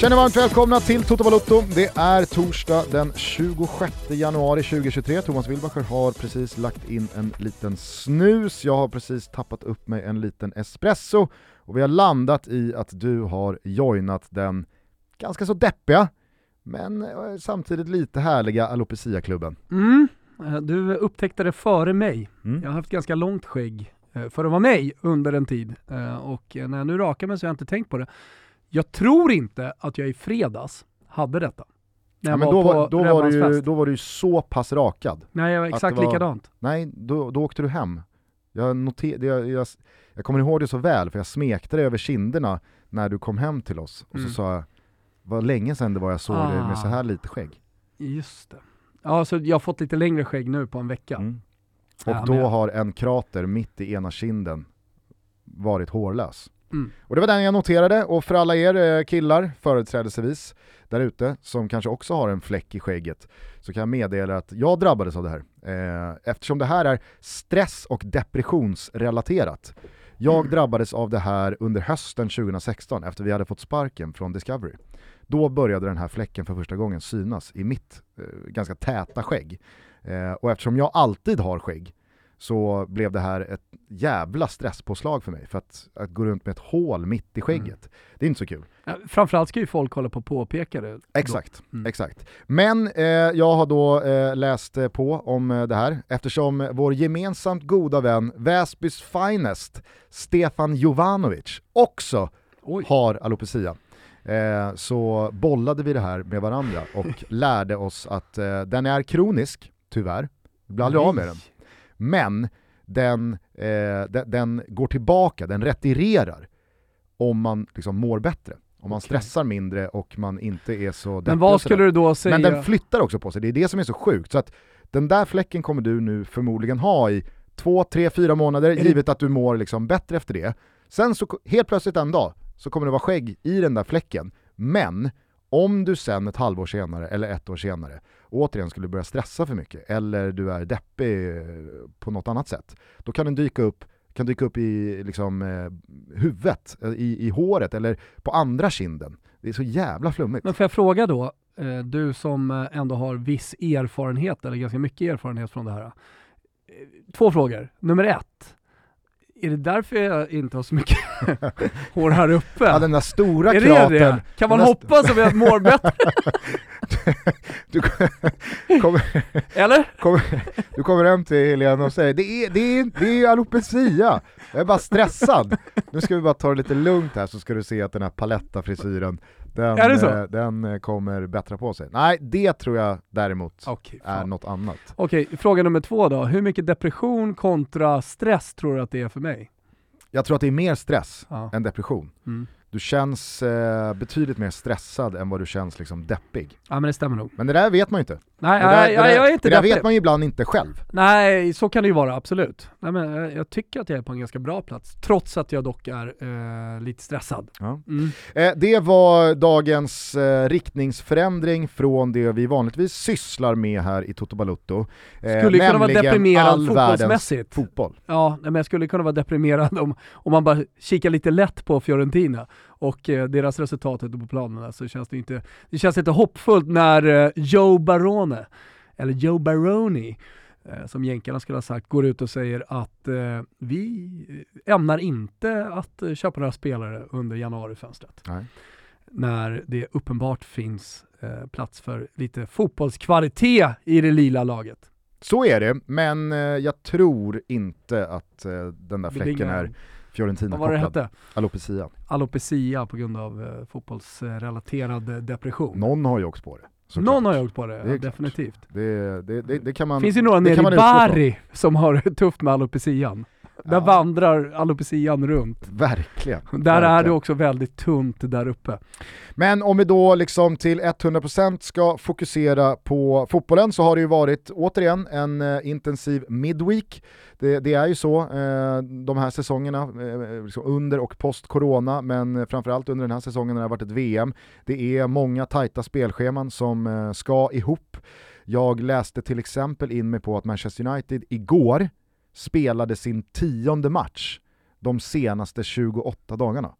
Känner varmt välkomna till Toto Balotto. Det är torsdag den 26 januari 2023. Thomas Wilbacher har precis lagt in en liten snus. Jag har precis tappat upp mig en liten espresso. Och vi har landat i att du har joinat den ganska så deppiga, men eh, samtidigt lite härliga Alopecia-klubben. Mm. Eh, du upptäckte det före mig. Mm. Jag har haft ganska långt skägg eh, för att vara mig under en tid. Och när jag nu rakar mig så har jag inte tänkt på det. Jag tror inte att jag i fredags hade detta. När ja, var då, på då, var du då var du så pass rakad. Nej, jag var exakt var, likadant. Nej, då, då åkte du hem. Jag, noter, jag, jag, jag kommer ihåg det så väl, för jag smekte dig över kinderna när du kom hem till oss. Och mm. så sa jag, vad länge sedan det var jag såg ah. dig med så här lite skägg. Just det. Ja, så jag har fått lite längre skägg nu på en vecka. Mm. Och ja, då jag... har en krater mitt i ena kinden varit hårlös. Mm. Och det var den jag noterade, och för alla er eh, killar, företrädesvis, där ute, som kanske också har en fläck i skägget, så kan jag meddela att jag drabbades av det här. Eh, eftersom det här är stress och depressionsrelaterat. Jag mm. drabbades av det här under hösten 2016, efter vi hade fått sparken från Discovery. Då började den här fläcken för första gången synas i mitt eh, ganska täta skägg. Eh, och eftersom jag alltid har skägg så blev det här ett jävla stresspåslag för mig. För att, att gå runt med ett hål mitt i skägget, mm. det är inte så kul. Ja, framförallt ska ju folk hålla på och påpeka det. Exakt, mm. exakt. Men eh, jag har då eh, läst eh, på om eh, det här eftersom vår gemensamt goda vän Väsbys finest, Stefan Jovanovic, också Oj. har alopecia. Eh, så bollade vi det här med varandra och lärde oss att eh, den är kronisk, tyvärr. Vi blir aldrig av med den. Men den, eh, den, den, går tillbaka, den retirerar om man liksom mår bättre. Om man stressar mindre och man inte är så Men vad skulle du då säga? Men den flyttar också på sig, det är det som är så sjukt. Så att den där fläcken kommer du nu förmodligen ha i två, tre, fyra månader, givet att du mår liksom bättre efter det. Sen så helt plötsligt en dag så kommer det vara skägg i den där fläcken. Men om du sen ett halvår senare, eller ett år senare, återigen skulle börja stressa för mycket, eller du är deppig eh, på något annat sätt, då kan den dyka upp kan dyka upp i liksom, eh, huvudet, eh, i, i håret eller på andra kinden. Det är så jävla flummigt. Men får jag fråga då, eh, du som ändå har viss erfarenhet, eller ganska mycket erfarenhet från det här. Två frågor. Nummer ett, är det därför jag inte har så mycket hår här uppe? Ja den där stora är kratern. Det det? Kan man hoppas att vi mår bättre? du kommer, Eller? Kommer, du kommer hem till Helena och säger det är, det är, det är alopecia, jag är bara stressad. Nu ska vi bara ta det lite lugnt här så ska du se att den här palettafrisyren den, eh, den eh, kommer bättra på sig. Nej, det tror jag däremot okay, är något annat. Okej, okay, fråga nummer två då. Hur mycket depression kontra stress tror du att det är för mig? Jag tror att det är mer stress ja. än depression. Mm du känns eh, betydligt mer stressad än vad du känns liksom deppig. Ja men det stämmer nog. Men det där vet man ju inte. Nej, det där, nej, det där, jag är inte det där vet man ju ibland inte själv. Nej, så kan det ju vara, absolut. Nej, men jag, jag tycker att jag är på en ganska bra plats, trots att jag dock är eh, lite stressad. Ja. Mm. Eh, det var dagens eh, riktningsförändring från det vi vanligtvis sysslar med här i Toto Balutto. Eh, skulle kunna vara deprimerad fotbollsmässigt. fotboll. Ja, men jag skulle kunna vara deprimerad om, om man bara kikar lite lätt på Fiorentina och eh, deras resultat ute på planen så känns det inte, det känns inte hoppfullt när eh, Joe Barone, eller Joe Baroni, eh, som jänkarna skulle ha sagt, går ut och säger att vi ämnar inte att köpa några spelare under januarifönstret. Nej. När det uppenbart finns plats för lite fotbollskvalitet i det lila laget. Så är det, men jag tror inte att den där fläcken är Fiorentina Vad var det hette? Alopecia. Alopecia på grund av eh, fotbollsrelaterad eh, depression. Någon har ju åkt på det. Någon har ju åkt på det, det definitivt. Det, det, det, kan man finns ju några nere i Bari som har tufft med alopecian. Där ja. vandrar alopecian runt. Verkligen. Där Verkligen. är det också väldigt tunt där uppe. Men om vi då liksom till 100% ska fokusera på fotbollen så har det ju varit återigen en eh, intensiv midweek. Det, det, är ju så eh, de här säsongerna, eh, liksom under och post-corona, men framförallt under den här säsongen när det har varit ett VM. Det är många tajta spelscheman som eh, ska ihop. Jag läste till exempel in mig på att Manchester United igår spelade sin tionde match de senaste 28 dagarna.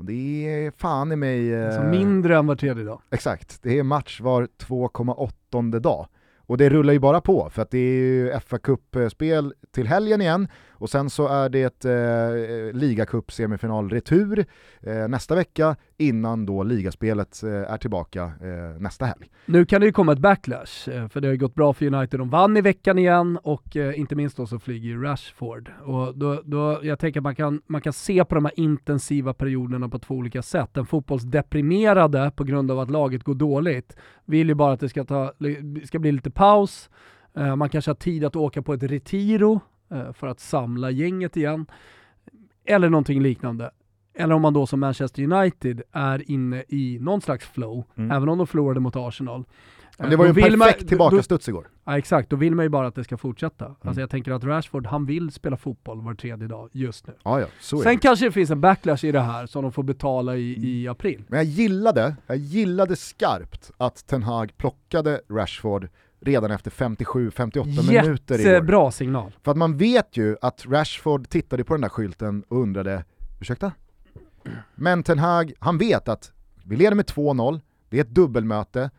Och det är fan i mig... Eh, alltså mindre än var tredje dag. Exakt, det är match var 2,8 dag. Och det rullar ju bara på, för att det är ju fa Cup-spel till helgen igen, och sen så är det eh, ligacup semifinal retur eh, nästa vecka, innan då ligaspelet eh, är tillbaka eh, nästa helg. Nu kan det ju komma ett backlash, eh, för det har ju gått bra för United. De vann i veckan igen, och eh, inte minst då så flyger ju Rashford. Och då, då, jag tänker att man kan, man kan se på de här intensiva perioderna på två olika sätt. Den fotbollsdeprimerade på grund av att laget går dåligt vill ju bara att det ska, ta, ska bli lite paus, eh, man kanske har tid att åka på ett retiro för att samla gänget igen, eller någonting liknande. Eller om man då som Manchester United är inne i någon slags flow, mm. även om de förlorade mot Arsenal. Men det var ju en perfekt tillbakastuds igår. Ja exakt, då vill man ju bara att det ska fortsätta. Mm. Alltså jag tänker att Rashford, han vill spela fotboll var tredje dag just nu. Ja, ja, Sen kanske det finns en backlash i det här som de får betala i, mm. i april. Men jag gillade, jag gillade skarpt att Ten Hag plockade Rashford redan efter 57-58 minuter igår. Jättebra signal. För att man vet ju att Rashford tittade på den där skylten och undrade, ursäkta? Men Ten Hag, han vet att vi leder med 2-0, det är ett dubbelmöte,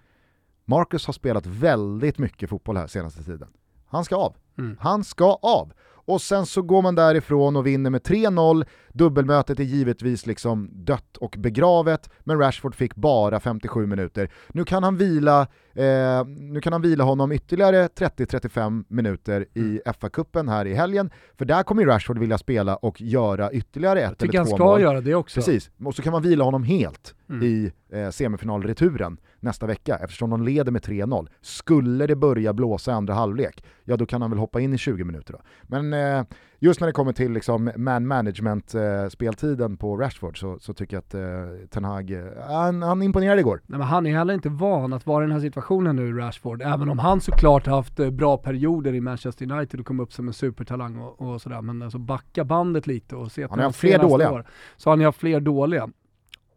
Marcus har spelat väldigt mycket fotboll här senaste tiden. Han ska av. Mm. Han ska av! Och sen så går man därifrån och vinner med 3-0, dubbelmötet är givetvis liksom dött och begravet, men Rashford fick bara 57 minuter. Nu kan han vila, eh, nu kan han vila honom ytterligare 30-35 minuter i mm. FA-cupen här i helgen, för där kommer Rashford vilja spela och göra ytterligare ett eller två mål. Jag tycker han ska göra det också. Precis, och så kan man vila honom helt mm. i eh, semifinalreturen nästa vecka eftersom de leder med 3-0. Skulle det börja blåsa andra halvlek, ja då kan han väl hoppa in i 20 minuter då. Men eh, just när det kommer till liksom man management eh, speltiden på Rashford så, så tycker jag att eh, Ten Hag, eh, han, han imponerade igår. Nej, men han är heller inte van att vara i den här situationen nu Rashford, även om han såklart har haft eh, bra perioder i Manchester United och kom upp som en supertalang och, och sådär, men alltså backa bandet lite och se att han har haft fler dåliga. År, så han har haft fler dåliga.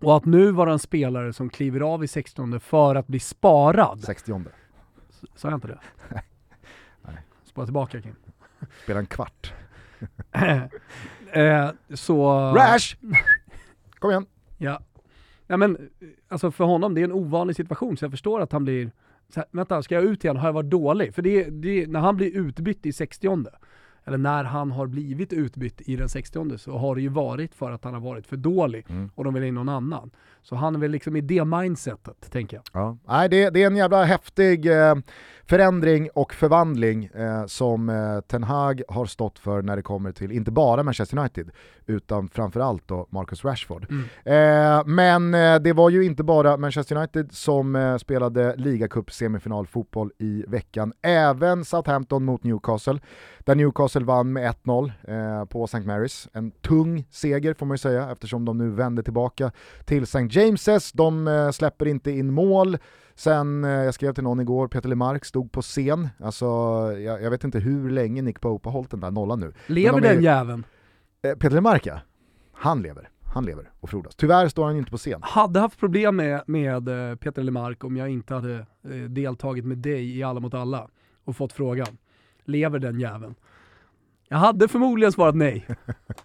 Och att nu vara en spelare som kliver av i 60 för att bli sparad. 60 Sa jag inte det? Nej. Spara tillbaka Kim. Spela en kvart. eh, så... Rash! Kom igen. Ja. ja men, alltså för honom, det är en ovanlig situation så jag förstår att han blir så här, vänta, ska jag ut igen? Har jag varit dålig? För det, det, när han blir utbytt i 60 eller när han har blivit utbytt i den 60 så har det ju varit för att han har varit för dålig mm. och de vill in någon annan. Så han är väl liksom i det mindsetet, tänker jag. Ja. Nej, det, det är en jävla häftig eh, förändring och förvandling eh, som eh, Ten Hag har stått för när det kommer till, inte bara Manchester United, utan framförallt då Marcus Rashford. Mm. Eh, men eh, det var ju inte bara Manchester United som eh, spelade ligacup semifinalfotboll i veckan, även Southampton mot Newcastle, där Newcastle vann med 1-0 eh, på St. Mary's. En tung seger får man ju säga, eftersom de nu vänder tillbaka till St. Jameses, de eh, släpper inte in mål. Sen, eh, jag skrev till någon igår, Peter Lemark stod på scen, alltså jag, jag vet inte hur länge Nick Pope har hållit den där nollan nu. Lever de den jäveln? Eh, Peter Lemark ja, han lever. Han lever och frodas. Tyvärr står han inte på scen. Hade haft problem med, med Peter Lemark om jag inte hade deltagit med dig i Alla mot alla och fått frågan, lever den jäveln? Jag hade förmodligen svarat nej.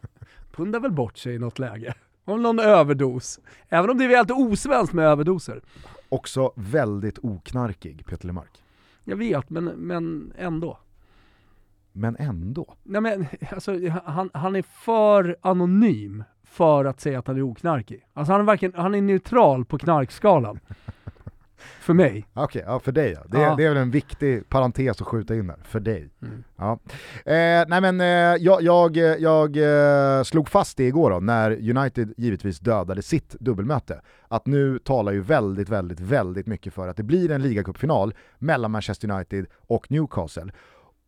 Pundar väl bort sig i något läge. Om någon överdos. Även om det är väldigt osvenskt med överdoser. Också väldigt oknarkig, Peter Lemark. Jag vet, men, men ändå. Men ändå? Nej men, alltså, han, han är för anonym för att säga att han är oknarkig. Alltså han är, verkligen, han är neutral på knarkskalan. För mig. Okej, okay, ja, för dig ja. Det, ja. det är väl en viktig parentes att skjuta in där, för dig. Mm. Ja. Eh, nej men eh, jag, jag, jag eh, slog fast det igår då, när United givetvis dödade sitt dubbelmöte, att nu talar ju väldigt, väldigt, väldigt mycket för att det blir en ligacupfinal mellan Manchester United och Newcastle.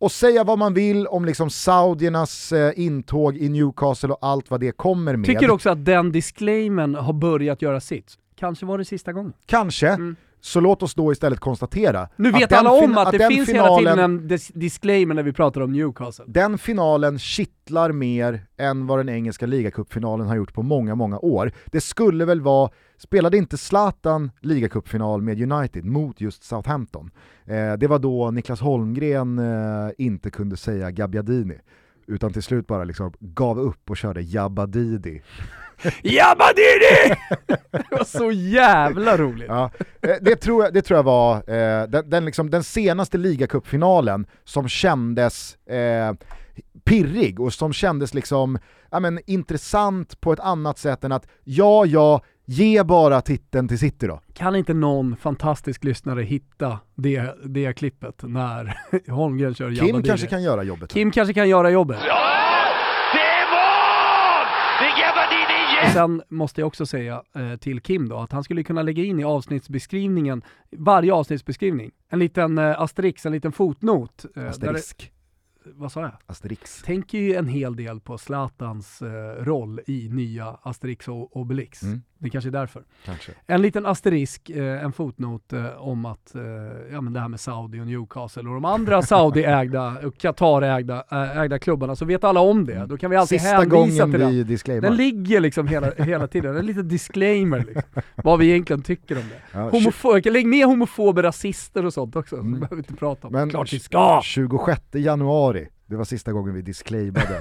Och säga vad man vill om liksom saudiernas eh, intåg i Newcastle och allt vad det kommer med. Tycker också att den disclaimen har börjat göra sitt. Kanske var det sista gången. Kanske. Mm. Så låt oss då istället konstatera Nu vet alla om att, att det finns finalen, hela tiden en dis disclaimer när vi pratar om Newcastle. Den finalen kittlar mer än vad den engelska ligacupfinalen har gjort på många, många år. Det skulle väl vara, spelade inte Zlatan ligacupfinal med United mot just Southampton? Eh, det var då Niklas Holmgren eh, inte kunde säga Gabbiadini utan till slut bara liksom gav upp och körde Jabba Didi. Jabba Didi! det var så jävla roligt. Ja, eh, det, tror jag, det tror jag var eh, den, den, liksom, den senaste ligacupfinalen som kändes eh, pirrig och som kändes liksom, ja, men, intressant på ett annat sätt än att ja, ja, ge bara titeln till City då. Kan inte någon fantastisk lyssnare hitta det, det klippet när Holmgren kör Kim Jabba kanske kan göra jobbet. Kim kanske kan göra jobbet. Det är mål! Det är Igen! Sen måste jag också säga eh, till Kim då att han skulle kunna lägga in i avsnittsbeskrivningen, varje avsnittsbeskrivning, en liten eh, asterix, en liten fotnot. eh, Asterisk. Det, vad sa jag? Asterix. Tänker ju en hel del på Zlatans eh, roll i nya Asterix och Obelix. Mm. Det kanske är därför. Kanske. En liten asterisk, eh, en fotnot eh, om att, eh, ja men det här med Saudi och Newcastle och de andra Saudi-ägda och Qatar-ägda äh, ägda klubbarna, så vet alla om det. Då kan vi alltid Sista hänvisa gången till den. vi disclaimar. Den ligger liksom hela, hela tiden, en liten disclaimer liksom, vad vi egentligen tycker om det. Ja, Homofo- lägg med homofober, rasister och sånt också, Mm. behöver vi inte prata om. Men Klart vi ska! 26 januari, det var sista gången vi disclaimade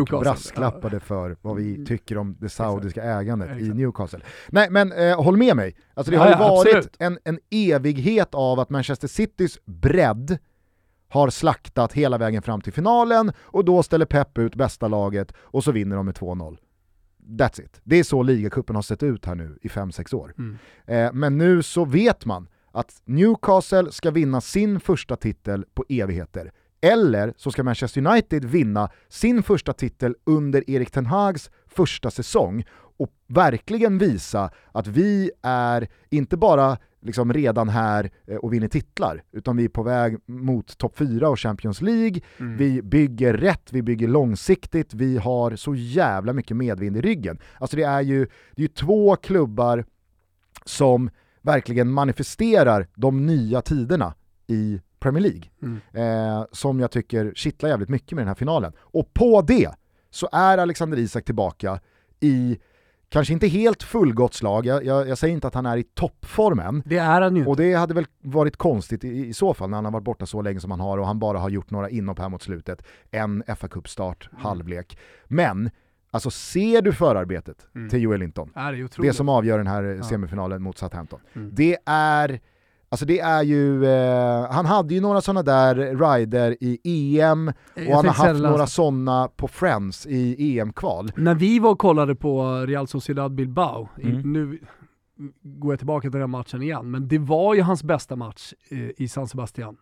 och brasklappade för vad vi tycker om det saudiska ägandet i. Newcastle. Nej men eh, håll med mig, alltså det har ju ja, varit absolut. en, en evighet av att Manchester Citys bredd har slaktat hela vägen fram till finalen och då ställer Pep ut bästa laget och så vinner de med 2-0. That's it. Det är så ligacupen har sett ut här nu i 5-6 år. Mm. Eh, men nu så vet man att Newcastle ska vinna sin första titel på evigheter. Eller så ska Manchester United vinna sin första titel under Erik Ten Hags första säsong och verkligen visa att vi är inte bara liksom redan här eh, och vinner titlar, utan vi är på väg mot topp 4 och Champions League. Mm. Vi bygger rätt, vi bygger långsiktigt, vi har så jävla mycket medvind i ryggen. Alltså det är ju, det är ju två klubbar som verkligen manifesterar de nya tiderna i Premier League. Mm. Eh, som jag tycker kittlar jävligt mycket med den här finalen. Och på det så är Alexander Isak tillbaka i, kanske inte helt fullgott slag, jag, jag, jag säger inte att han är i toppform än, Det är han ju och det hade väl varit konstigt i, i så fall när han har varit borta så länge som han har och han bara har gjort några inhopp här mot slutet. En fa Cup-start, Mm. halvlek. Men, alltså ser du förarbetet Mm. till Joel Linton, det det som avgör den här Ja. semifinalen mot Southampton. Mm. Det är, alltså det är ju, eh, han hade ju några sådana där rider i EM och han har haft några sådana på Friends i EM-kval. När vi var och kollade på Real Sociedad Bilbao, i- Mm. nu går jag tillbaka till den matchen igen, men det var ju hans bästa match eh, i San Sebastian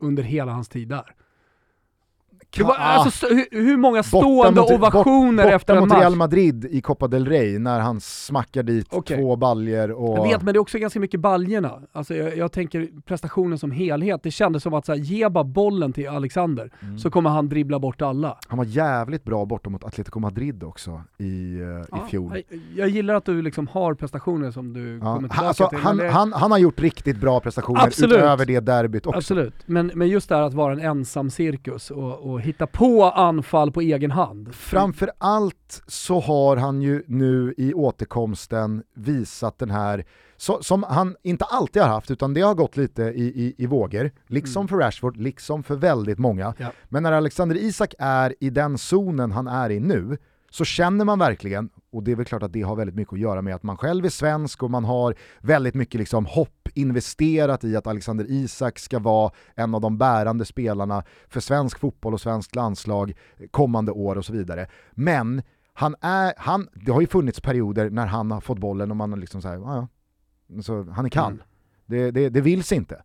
under hela hans tid där. Det var, Ah, alltså, så, hur, hur många stående mot- ovationer borta efter en mot match? Real Madrid i Copa del Rey när han smackar dit Okej. två baljer och... Jag vet, men det är också ganska mycket baljorna. Alltså, jag, jag tänker prestationen som helhet. Det kändes som att så här, ge bara bollen till Alexander, Mm. så kommer han dribbla bort alla. Han var jävligt bra borta mot Atletico Madrid också i, eh, i fjol. jag, jag gillar att du liksom har prestationer som du Ja, kommer tillbaka alltså, till. han, det- han, han har gjort riktigt bra prestationer Absolut. utöver det derbyt också. Absolut, men, men just det här att vara en ensam cirkus och, och hitta på anfall på egen hand. Framför allt så har han ju nu i återkomsten visat den här, så, som han inte alltid har haft, utan det har gått lite i, i, i vågor, liksom Mm. för Rashford, liksom för väldigt många. Ja. Men när Alexander Isak är i den zonen han är i nu, så känner man verkligen, och det är väl klart att det har väldigt mycket att göra med att man själv är svensk och man har väldigt mycket liksom hopp investerat i att Alexander Isak ska vara en av de bärande spelarna för svensk fotboll och svenskt landslag kommande år och så vidare. Men han är, han, det har ju funnits perioder när han har fått bollen och man har liksom såhär, ja, ja. Så han är kall. Mm. Det, det, det vill sig inte.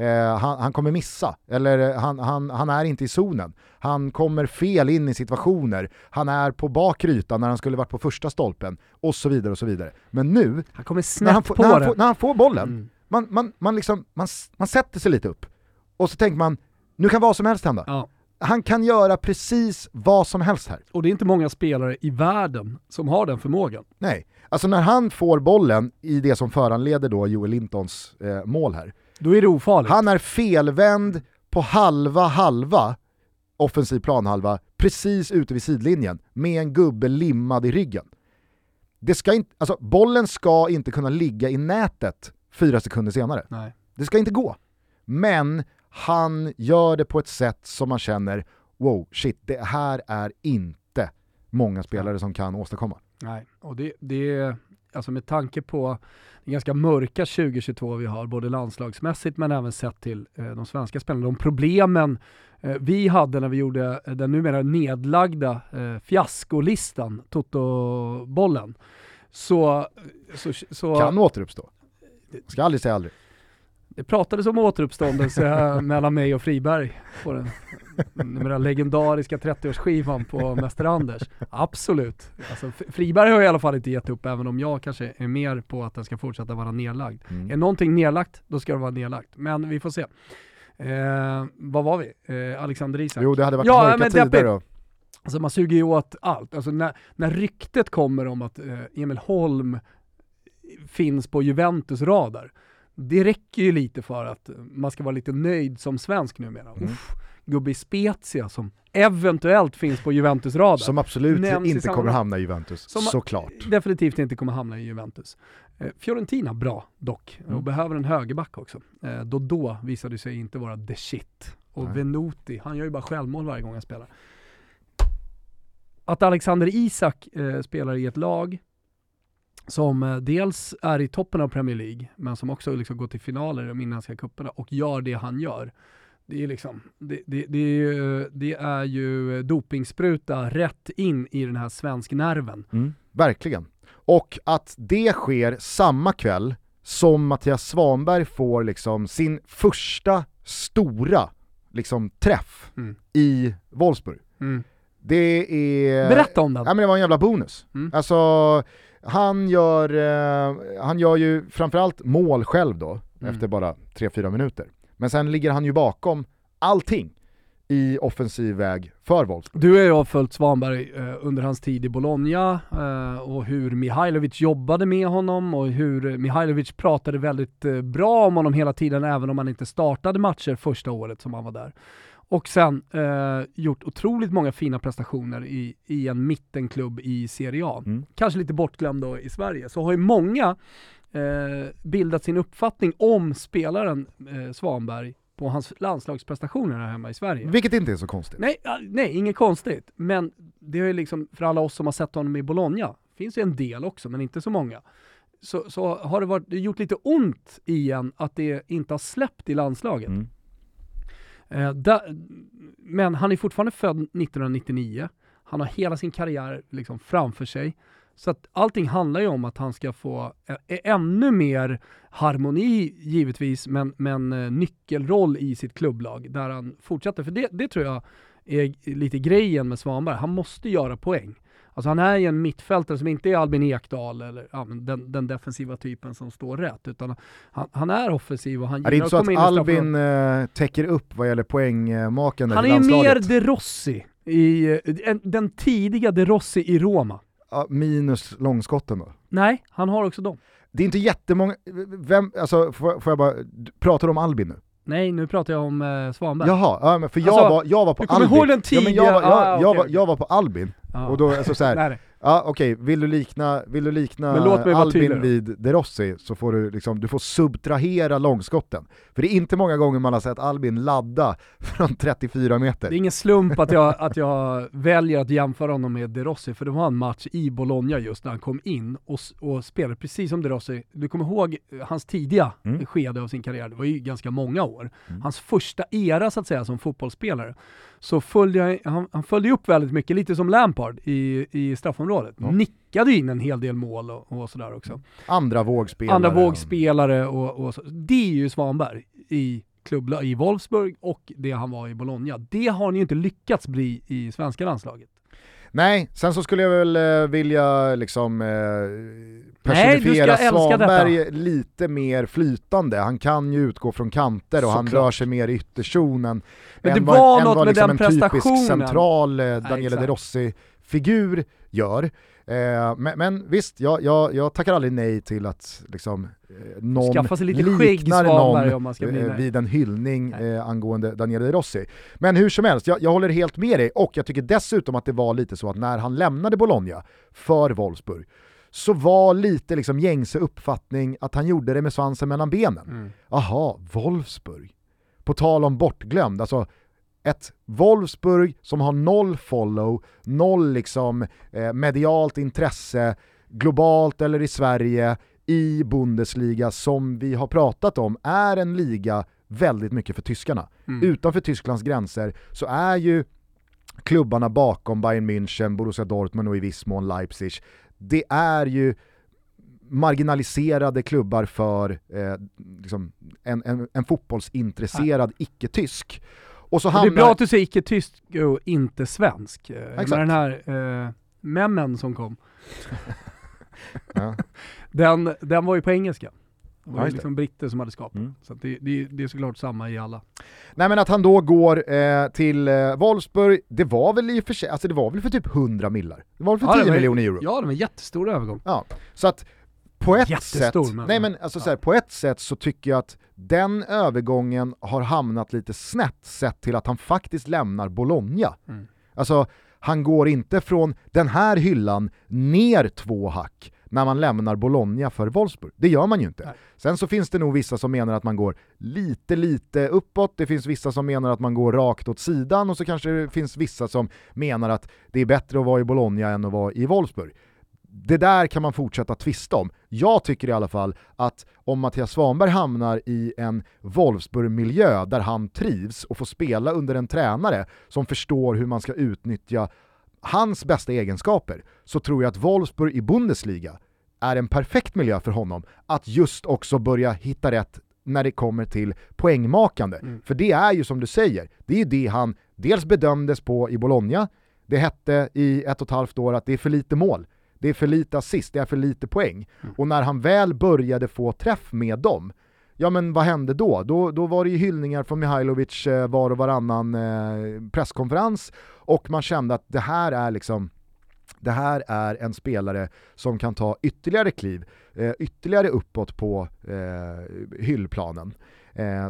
Eh, han, han kommer missa, eller eh, han, han, han är inte i zonen. Han kommer fel in i situationer, han är på bakre ytan när han skulle varit på första stolpen, och så vidare och så vidare. Men nu, Han kommer när han, får, på när, han får, när han får bollen, Mm. man, man, man, liksom, man, man sätter sig lite upp, och så tänker man, nu kan vad som helst hända. Ja. Han kan göra precis vad som helst här. Och det är inte många spelare i världen som har den förmågan. Nej, alltså när han får bollen i det som föranleder då Joel Lintons eh, mål här, Då är det ofarligt. Han är felvänd på halva halva, offensiv planhalva, precis ute vid sidlinjen, med en gubbe limmad i ryggen. Det ska inte, alltså, bollen ska inte kunna ligga i nätet fyra sekunder senare. Nej. Det ska inte gå. Men han gör det på ett sätt som man känner, wow, shit, det här är inte många spelare som kan åstadkomma. Nej, och det, det alltså med tanke på det ganska mörka 2022 vi har, både landslagsmässigt men även sett till eh, de svenska spelarna, de problemen eh, vi hade när vi gjorde eh, den numera nedlagda eh, fiaskolistan, Toto-bollen. Så, eh, så, så, kan återuppstå. Ska aldrig säga aldrig. Det pratades om återuppståndelse mellan mig och Friberg på den, den legendariska 30-årsskivan på Mäster Anders. Absolut. Alltså, Friberg har i alla fall inte gett upp, även om jag kanske är mer på att den ska fortsätta vara nedlagd. Mm. Är någonting nedlagt, då ska det vara nedlagt. Men vi får se. Eh, vad var vi? Eh, Alexander Isak? Jo, det hade varit ja, mörka tider då. Alltså man suger ju åt allt. Alltså när, när ryktet kommer om att eh, Emil Holm finns på Juventus radar, det räcker ju lite för att man ska vara lite nöjd som svensk numera. Mm. Uff, gubbe Spezia som eventuellt finns på Juventus radar. Som absolut Nämns inte kommer hamna i Juventus, som såklart. Definitivt inte kommer hamna i Juventus. Eh, Fiorentina, bra dock, mm. och behöver en högerback också. Eh, då visade sig inte vara the shit. Och Nej. Venuti, han gör ju bara självmål varje gång han spelar. Att Alexander Isak eh, spelar i ett lag som eh, dels är i toppen av Premier League, men som också liksom går till finaler i de inländska cuperna och gör det han gör. Det är, liksom, det, det, det, är ju, det är ju dopingspruta rätt in i den här svensk nerven. Mm, verkligen. Och att det sker samma kväll som Mattias Svanberg får liksom sin första stora liksom, träff mm. i Wolfsburg. Mm. Det är... Berätta om den. Ja men det var en jävla bonus. Mm. Alltså, han gör, eh, han gör ju framförallt mål själv då, mm. efter bara 3-4 minuter. Men sen ligger han ju bakom allting i offensiv väg för Wolfsburg. Du och jag har följt Svanberg eh, under hans tid i Bologna eh, och hur Mihailovic jobbade med honom och hur Mihailovic pratade väldigt eh, bra om honom hela tiden även om han inte startade matcher första året som han var där. Och sen eh, gjort otroligt många fina prestationer i, i en mittenklubb i Serie A. Mm. Kanske lite bortglömd då i Sverige. Så har ju många eh, bildat sin uppfattning om spelaren eh, Svanberg på hans landslagsprestationer här hemma i Sverige. Vilket inte är så konstigt. Nej, nej inget konstigt. Men det är ju liksom, för alla oss som har sett honom i Bologna, finns ju en del också, men inte så många. Så, så har det, varit, det gjort lite ont igen att det inte har släppt i landslaget. Mm. Eh, da, men han är fortfarande född 1999. Han har hela sin karriär liksom framför sig. Så att allting handlar ju om att han ska få ännu mer harmoni givetvis, men, men eh, nyckelroll i sitt klubblag där han fortsätter. För det, det tror jag är lite grejen med Svanberg. Han måste göra poäng. Alltså han är ju en mittfältare som inte är Albin Ekdal eller ja, den, den, defensiva typen som står rätt, utan han, han är offensiv och han gillar att komma in Är det inte så att Albin äh, täcker upp vad gäller poängmakande Han är ju mer De Rossi, i, en, den tidiga De Rossi i Roma. Ja, minus långskotten då? Nej, han har också dem. Det är inte jättemånga, vem, alltså får, får jag bara, pratar du om Albin nu? Nej, nu pratar jag om eh, Svanberg. Jaha, ja, men för jag, alltså, var, jag var på Albin. Du kommer ihåg den tidiga? Ja, jag, var, jag, ah, jag, okay. var, jag var på Albin, ah. och då, alltså så här, Ja okej, okay. vill du likna, vill du likna Albin vid De Rossi så får du, liksom, du får subtrahera långskotten. För det är inte många gånger man har sett Albin ladda från 34 meter. Det är ingen slump att jag, att jag väljer att jämföra honom med De Rossi, för det var en match i Bologna just när han kom in och, och spelade precis som De Rossi. Du kommer ihåg hans tidiga mm. skede av sin karriär, det var ju ganska många år. Mm. Hans första era så att säga som fotbollsspelare så följde jag, han, han följde upp väldigt mycket, lite som Lampard i, i straffområdet. Ja. Nickade in en hel del mål och, och sådär också. Andra vågspelare. Andra vågspelare och, och så. Det är ju Svanberg i klubbla i Wolfsburg och det han var i Bologna. Det har han ju inte lyckats bli i svenska landslaget. Nej, sen så skulle jag väl eh, vilja liksom eh, personifiera Nej, Svanberg lite mer flytande. Han kan ju utgå från kanter och så han klart. rör sig mer i ytterzonen. Men det var än något vad, liksom med en den typisk central eh, Daniele De Rossi-figur gör. Eh, men, men, visst, jag, jag, jag, tackar aldrig nej till att liksom, eh, någon Skaffa sig lite liknar någon om man ska eh, vid en hyllning eh, angående Daniele Rossi. Men hur som helst, jag, jag, håller helt med dig och jag tycker dessutom att det var lite så att när han lämnade Bologna för Wolfsburg så var lite liksom gängse uppfattning att han gjorde det med svansen mellan benen. Mm. Aha, Wolfsburg. På tal om bortglömd, alltså ett Wolfsburg som har noll follow, noll liksom eh, medialt intresse, globalt eller i Sverige, i Bundesliga som vi har pratat om är en liga väldigt mycket för tyskarna. Mm. Utanför Tysklands gränser så är ju klubbarna bakom Bayern München, Borussia Dortmund och i viss mån Leipzig, det är ju marginaliserade klubbar för eh, liksom en, en, en fotbollsintresserad icke-tysk. Och så hamnar... Det är bra att du säger icke-tysk och inte svensk. Eh, Exakt. Med den här eh, memmen som kom. ja. den, den var ju på engelska. Det var ju liksom britter som hade skapat mm. Så det, det, det, är såklart samma i alla. Nej men att han då går eh, till eh, Wolfsburg, det var väl i och för sig, alltså det var väl för typ 100 millar? Det var väl för ja, 10 var, miljoner euro? Ja, det var en jättestor övergång. Ja, så att på ett sätt, men, nej men alltså ja. så här, på ett sätt så tycker jag att den övergången har hamnat lite snett sett till att han faktiskt lämnar Bologna. Mm. Alltså, han går inte från den här hyllan ner två hack när man lämnar Bologna för Wolfsburg. Det gör man ju inte. Nej. Sen så finns det nog vissa som menar att man går lite, lite uppåt, det finns vissa som menar att man går rakt åt sidan och så kanske det finns vissa som menar att det är bättre att vara i Bologna än att vara i Wolfsburg det där kan man fortsätta tvista om. Jag tycker i alla fall att om Mattias Svanberg hamnar i en Wolfsburg-miljö där han trivs och får spela under en tränare som förstår hur man ska utnyttja hans bästa egenskaper, så tror jag att Wolfsburg i Bundesliga är en perfekt miljö för honom att just också börja hitta rätt när det kommer till poängmakande. Mm. För det är ju som du säger, det är ju det han dels bedömdes på i Bologna, det hette i ett och ett halvt år att det är för lite mål det är för lite assist, det är för lite poäng. Mm. Och när han väl började få träff med dem, ja men vad hände då? Då, då var det ju hyllningar från Mihailovic eh, var och varannan eh, presskonferens och man kände att det här är liksom det här är en spelare som kan ta ytterligare kliv, eh, ytterligare uppåt på eh, hyllplanen.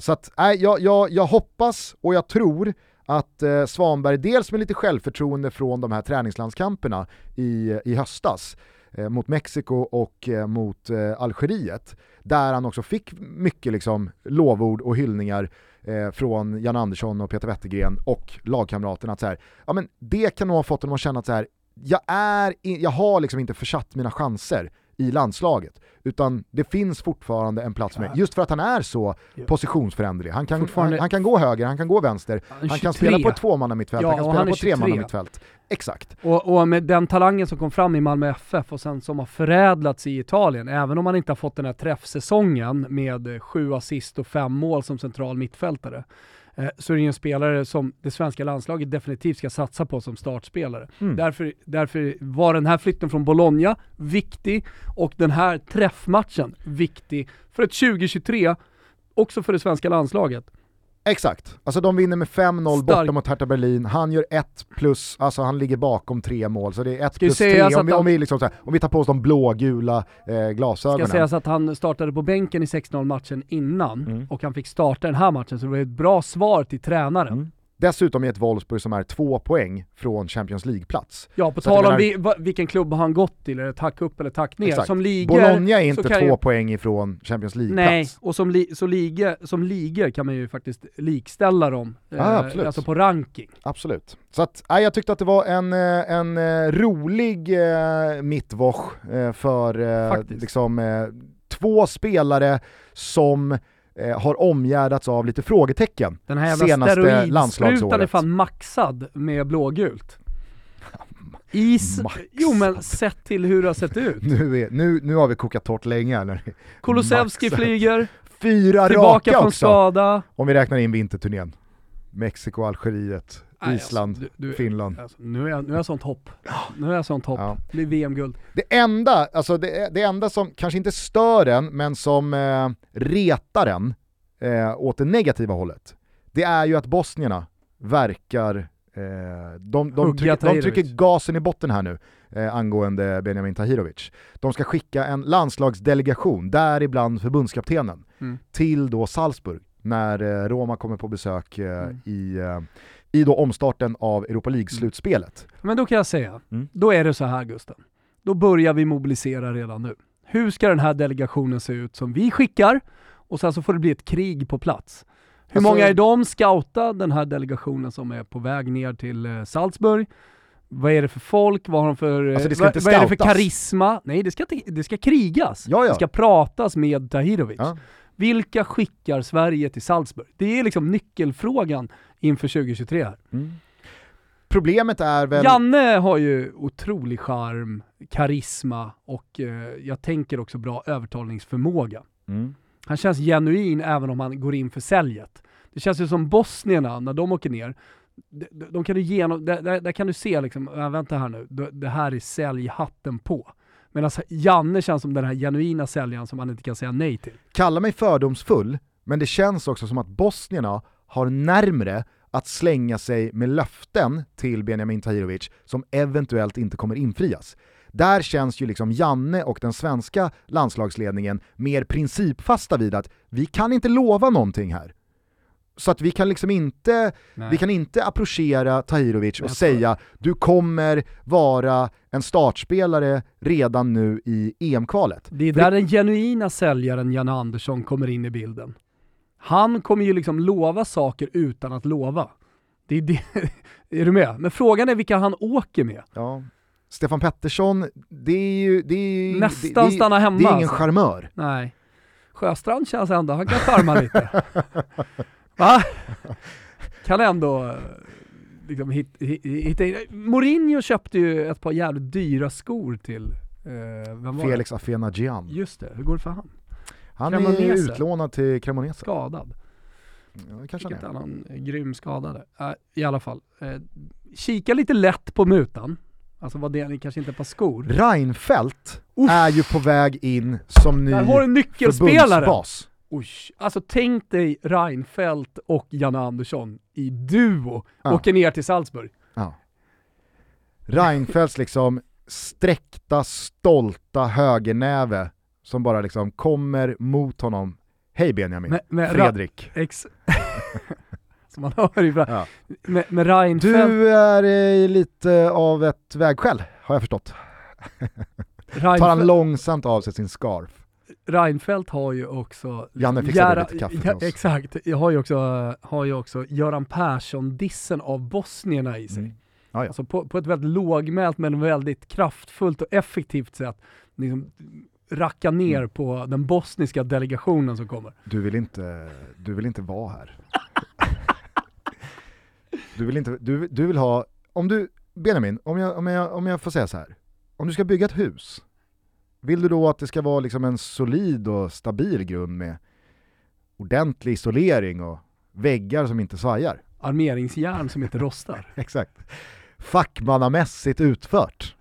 Så att, äh, jag, jag, jag hoppas och jag tror att eh, Svanberg, dels med lite självförtroende från de här träningslandskamperna i, i höstas, eh, mot Mexiko och eh, mot eh, Algeriet, där han också fick mycket liksom, lovord och hyllningar eh, från Jan Andersson och Peter Wettergren och lagkamraterna. Att så här, ja, men det kan nog ha fått honom att känna att så här, jag, är, jag har liksom inte försatt mina chanser i landslaget. Utan det finns fortfarande en plats med, just för att han är så positionsförändrig. Han kan, han, han, kan gå höger, han kan gå vänster, han, han kan spela på ett tvåmannamittfält, ja, han kan spela på ett tremannamittfält. Exakt. Och, och, med den talangen som kom fram i Malmö FF och sen som har förädlats i Italien, även om han inte har fått den här träffsäsongen med sju assist och fem mål som central mittfältare, så är det ju en spelare som det svenska landslaget definitivt ska satsa på som startspelare. Mm. Därför, därför var den här flytten från Bologna viktig och den här träffmatchen viktig för ett 2023, också för det svenska landslaget. Exakt, alltså de vinner med 5-0 borta mot Hertha Berlin, han gör 1 plus, alltså han ligger bakom tre mål, så det är 1 plus 3 om, vi, om, vi liksom här, om vi tar på oss de blågula eh, glasögonen. Ska sägas att han startade på bänken i 6-0 matchen innan, mm. och han fick starta den här matchen, så det var ett bra svar till tränaren. Mm. Dessutom i ett Wolfsburg som är två poäng från Champions League-plats. Ja, på tal om menar... vilken klubb har han gått till, eller tack upp eller tack ner. Exakt. Som liger, Bologna är inte två jag... poäng ifrån Champions League-plats. Nej, och som, li så liga, som ligor kan man ju faktiskt likställa dem, ja, eh, absolut. alltså på ranking. Absolut. Så att, äh, jag tyckte att det var en, eh, en uh, rolig uh, mittwoch uh, för uh, liksom, två spelare som eh, har omgärdats av lite frågetecken Den här jävla steroidsprutan är fan maxad med blågult. Is, jo men sett till hur det har sett ut. Nu, är, nu, nu har vi kokat torrt länge. Kulusevski flyger, Fyra tillbaka raka från skada. Om vi räknar in vinterturnén. Mexiko, Algeriet, Nej, alltså, Island, alltså, du, du, Finland. Alltså, nu, är jag, nu är jag sånt hopp. Nu är jag sånt hopp. Ja. Det blir VM-guld. Det enda, alltså det, det, enda som kanske inte stör en, men som eh, retar en eh, åt det negativa hållet, det är ju att bosnierna verkar eh, de, de, trycker, de trycker gasen i botten här nu eh, angående Benjamin Tahirovic. De ska skicka en landslagsdelegation, däribland förbundskaptenen, mm. till då Salzburg när eh, Roma kommer på besök eh, mm. i eh, i då omstarten av Europa League-slutspelet. Men då kan jag säga, mm. då är det så här Gusten. Då börjar vi mobilisera redan nu. Hur ska den här delegationen se ut som vi skickar och sen så får det bli ett krig på plats. Hur Alltså- många är de? Scouta den här delegationen som är på väg ner till eh, Salzburg. Vad är det för folk? Vad har de för, eh, Alltså, det ska vad, vad är det för karisma? Nej, det ska, det ska krigas. Ja, ja. Det ska pratas med Tahirovic. Ja. Vilka skickar Sverige till Salzburg? Det är liksom nyckelfrågan inför 2023 här. Mm. Problemet är väl... Janne har ju otrolig charm, karisma och eh, jag tänker också bra övertalningsförmåga. Mm. Han känns genuin även om han går in för säljet. Det känns ju som bosnierna, när de åker ner, de, de, kan du genom, där, där, där kan du se liksom, äh, vänta här nu, det, det här är säljhatten på. Medan Janne känns som den här genuina säljaren som man inte kan säga nej till. Kalla mig fördomsfull, men det känns också som att bosnierna har närmre att slänga sig med löften till Benjamin Tahirovic som eventuellt inte kommer infrias. Där känns ju liksom Janne och den svenska landslagsledningen mer principfasta vid att vi kan inte lova någonting här. Så att vi kan liksom inte, Nej. vi kan inte approchera Tahirovic och säga du kommer vara en startspelare redan nu i EM-kvalet. Det är där den genuina säljaren Janne Andersson kommer in i bilden. Han kommer ju liksom lova saker utan att lova. Det är, det. är du med? Men frågan är vilka han åker med. Ja. Stefan Pettersson, det är ju... Det är, Nästan det, det, stanna hemma. Det är ingen alltså. charmör. Nej. Sjöstrand känns ändå, han kan charma lite. Va? Kan ändå eh, liksom hit, hit, in. Mourinho köpte ju ett par jävligt dyra skor till, eh, vem var Felix Afenagian. det? Just det, hur går det för han? Han är Cremonese. utlånad till Cremonese. Skadad. Ja, kanske Vilket han är. annan eh, grym skadade. Äh, I alla fall. Eh, kika lite lätt på mutan. Alltså vad det är, kanske inte ett par skor. Reinfeldt Uff. är ju på väg in som ny Där har en nyckelspelare! Oj, alltså tänk dig Reinfeldt och Janne Andersson i duo Ja. åker ner till Salzburg. Ja. Reinfeldts liksom sträckta, stolta högernäve som bara liksom kommer mot honom. Hej Benjamin, med Ra- Fredrik. Ex Som man hör ibland. Ja. Med, med Reinfeldt, Du är eh, lite av ett vägskäl, har jag förstått. Tar han långsamt av sig sin scarf. Reinfeldt har ju också... Janne fixade lite kaffe ja. Exakt, jag har ju också, har ju också Göran Persson-dissen av bosnierna i sig. Mm. Ja, ja. Alltså på, på ett väldigt lågmält men väldigt kraftfullt och effektivt sätt liksom racka ner Mm. på den bosniska delegationen som kommer. Du vill inte, du vill inte vara här. Du vill inte, du, du vill ha, om du, Benjamin, om jag, om, jag, om jag får säga så här. Om du ska bygga ett hus, vill du då att det ska vara liksom en solid och stabil grund med ordentlig isolering och väggar som inte svajar? Armeringsjärn som inte rostar. Exakt. Fackmannamässigt utfört.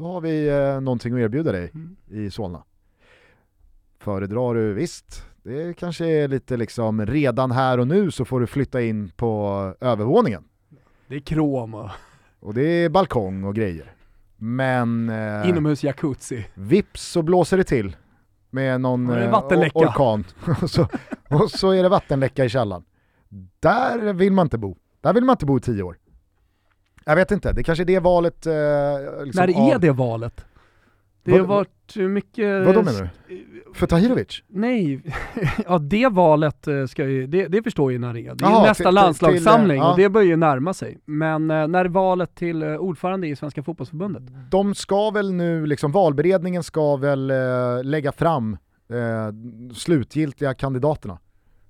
Då har vi eh, någonting att erbjuda dig Mm. i Solna. Föredrar du visst, det kanske är lite liksom redan här och nu så får du flytta in på övervåningen. Det är krom och Och det är balkong och grejer. Men eh, inomhus jacuzzi. vips så blåser det till med någon eh, vattenläcka. or- orkan. och, så, och så är det vattenläcka i källaren. Där vill man inte bo. Där vill man inte bo i tio år. Jag vet inte, det kanske är det valet... Eh, liksom När är av- det valet? Det Vad- har varit mycket... Vad då menar du? För Tahirovic? Nej, ja det valet eh, ska ju, det, det förstår jag när det är. Det är Jaha, nästa till- till- landslagssamling till, eh, och det börjar ju närma sig. Men eh, när är valet till eh, ordförande i Svenska fotbollsförbundet? De ska väl nu, liksom valberedningen ska väl eh, lägga fram eh, slutgiltiga kandidaterna.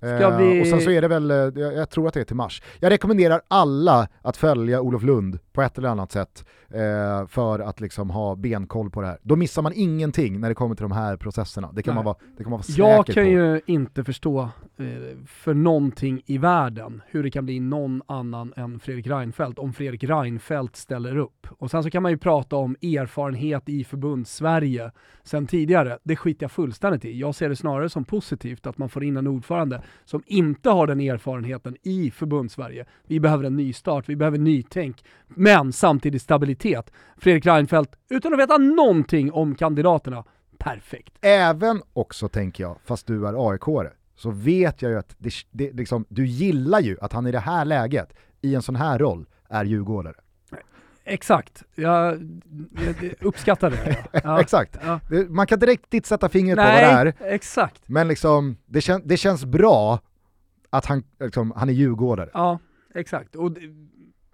Ska Eh, vi- Och sen så är det väl, eh, jag, jag tror att det är till mars. Jag rekommenderar alla att följa Olof Lund på ett eller annat sätt eh, för att liksom ha benkoll på det här. Då missar man ingenting när det kommer till de här processerna. Det kan, Nej. man vara, det kan man vara säker Jag kan på. ju inte förstå eh, för någonting i världen hur det kan bli någon annan än Fredrik Reinfeldt om Fredrik Reinfeldt ställer upp. Och sen så kan man ju prata om erfarenhet i förbunds-Sverige sen tidigare. Det skiter jag fullständigt i. Jag ser det snarare som positivt att man får in en ordförande som inte har den erfarenheten i förbunds-Sverige. Vi behöver en ny start, vi behöver nytänk, men samtidigt stabilitet. Fredrik Reinfeldt, utan att veta någonting om kandidaterna, perfekt. Även också tänker jag, fast du är aik så vet jag ju att det, det, liksom, du gillar ju att han i det här läget, i en sån här roll, är djurgårdare. Exakt, jag, jag uppskattar det. Ja. Exakt. Ja. Man kan inte riktigt sätta fingret på vad Nej, det är, exakt. men liksom, det, kän, det känns bra att han, liksom, han är djurgårdare. Ja, exakt. Och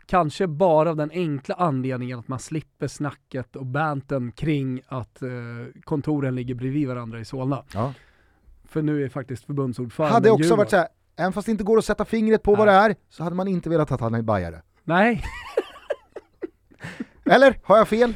kanske bara av den enkla anledningen att man slipper snacket och banten kring att eh, kontoren ligger bredvid varandra i Solna. Ja. För nu är faktiskt förbundsordförande Hade också Djurgården. varit såhär, även fast det inte går att sätta fingret på vad det är, så hade man inte velat att han är bajare. Nej. Eller? Har jag fel?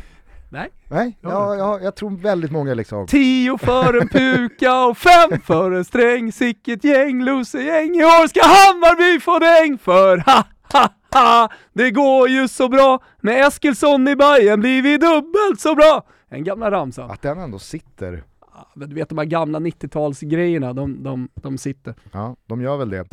Nej. Nej, ja, ja, jag tror väldigt många liksom. Tio för en puka och fem för en sträng, sicket gäng, gäng I år ska Hammarby få däng för ha, ha, ha, det går ju så bra. Med Eskilsson i Bayern blir vi dubbelt så bra. En gamla ramsa. Att den ändå sitter. Ja, men Du vet de här gamla 90-talsgrejerna, de, de, de sitter. Ja, de gör väl det.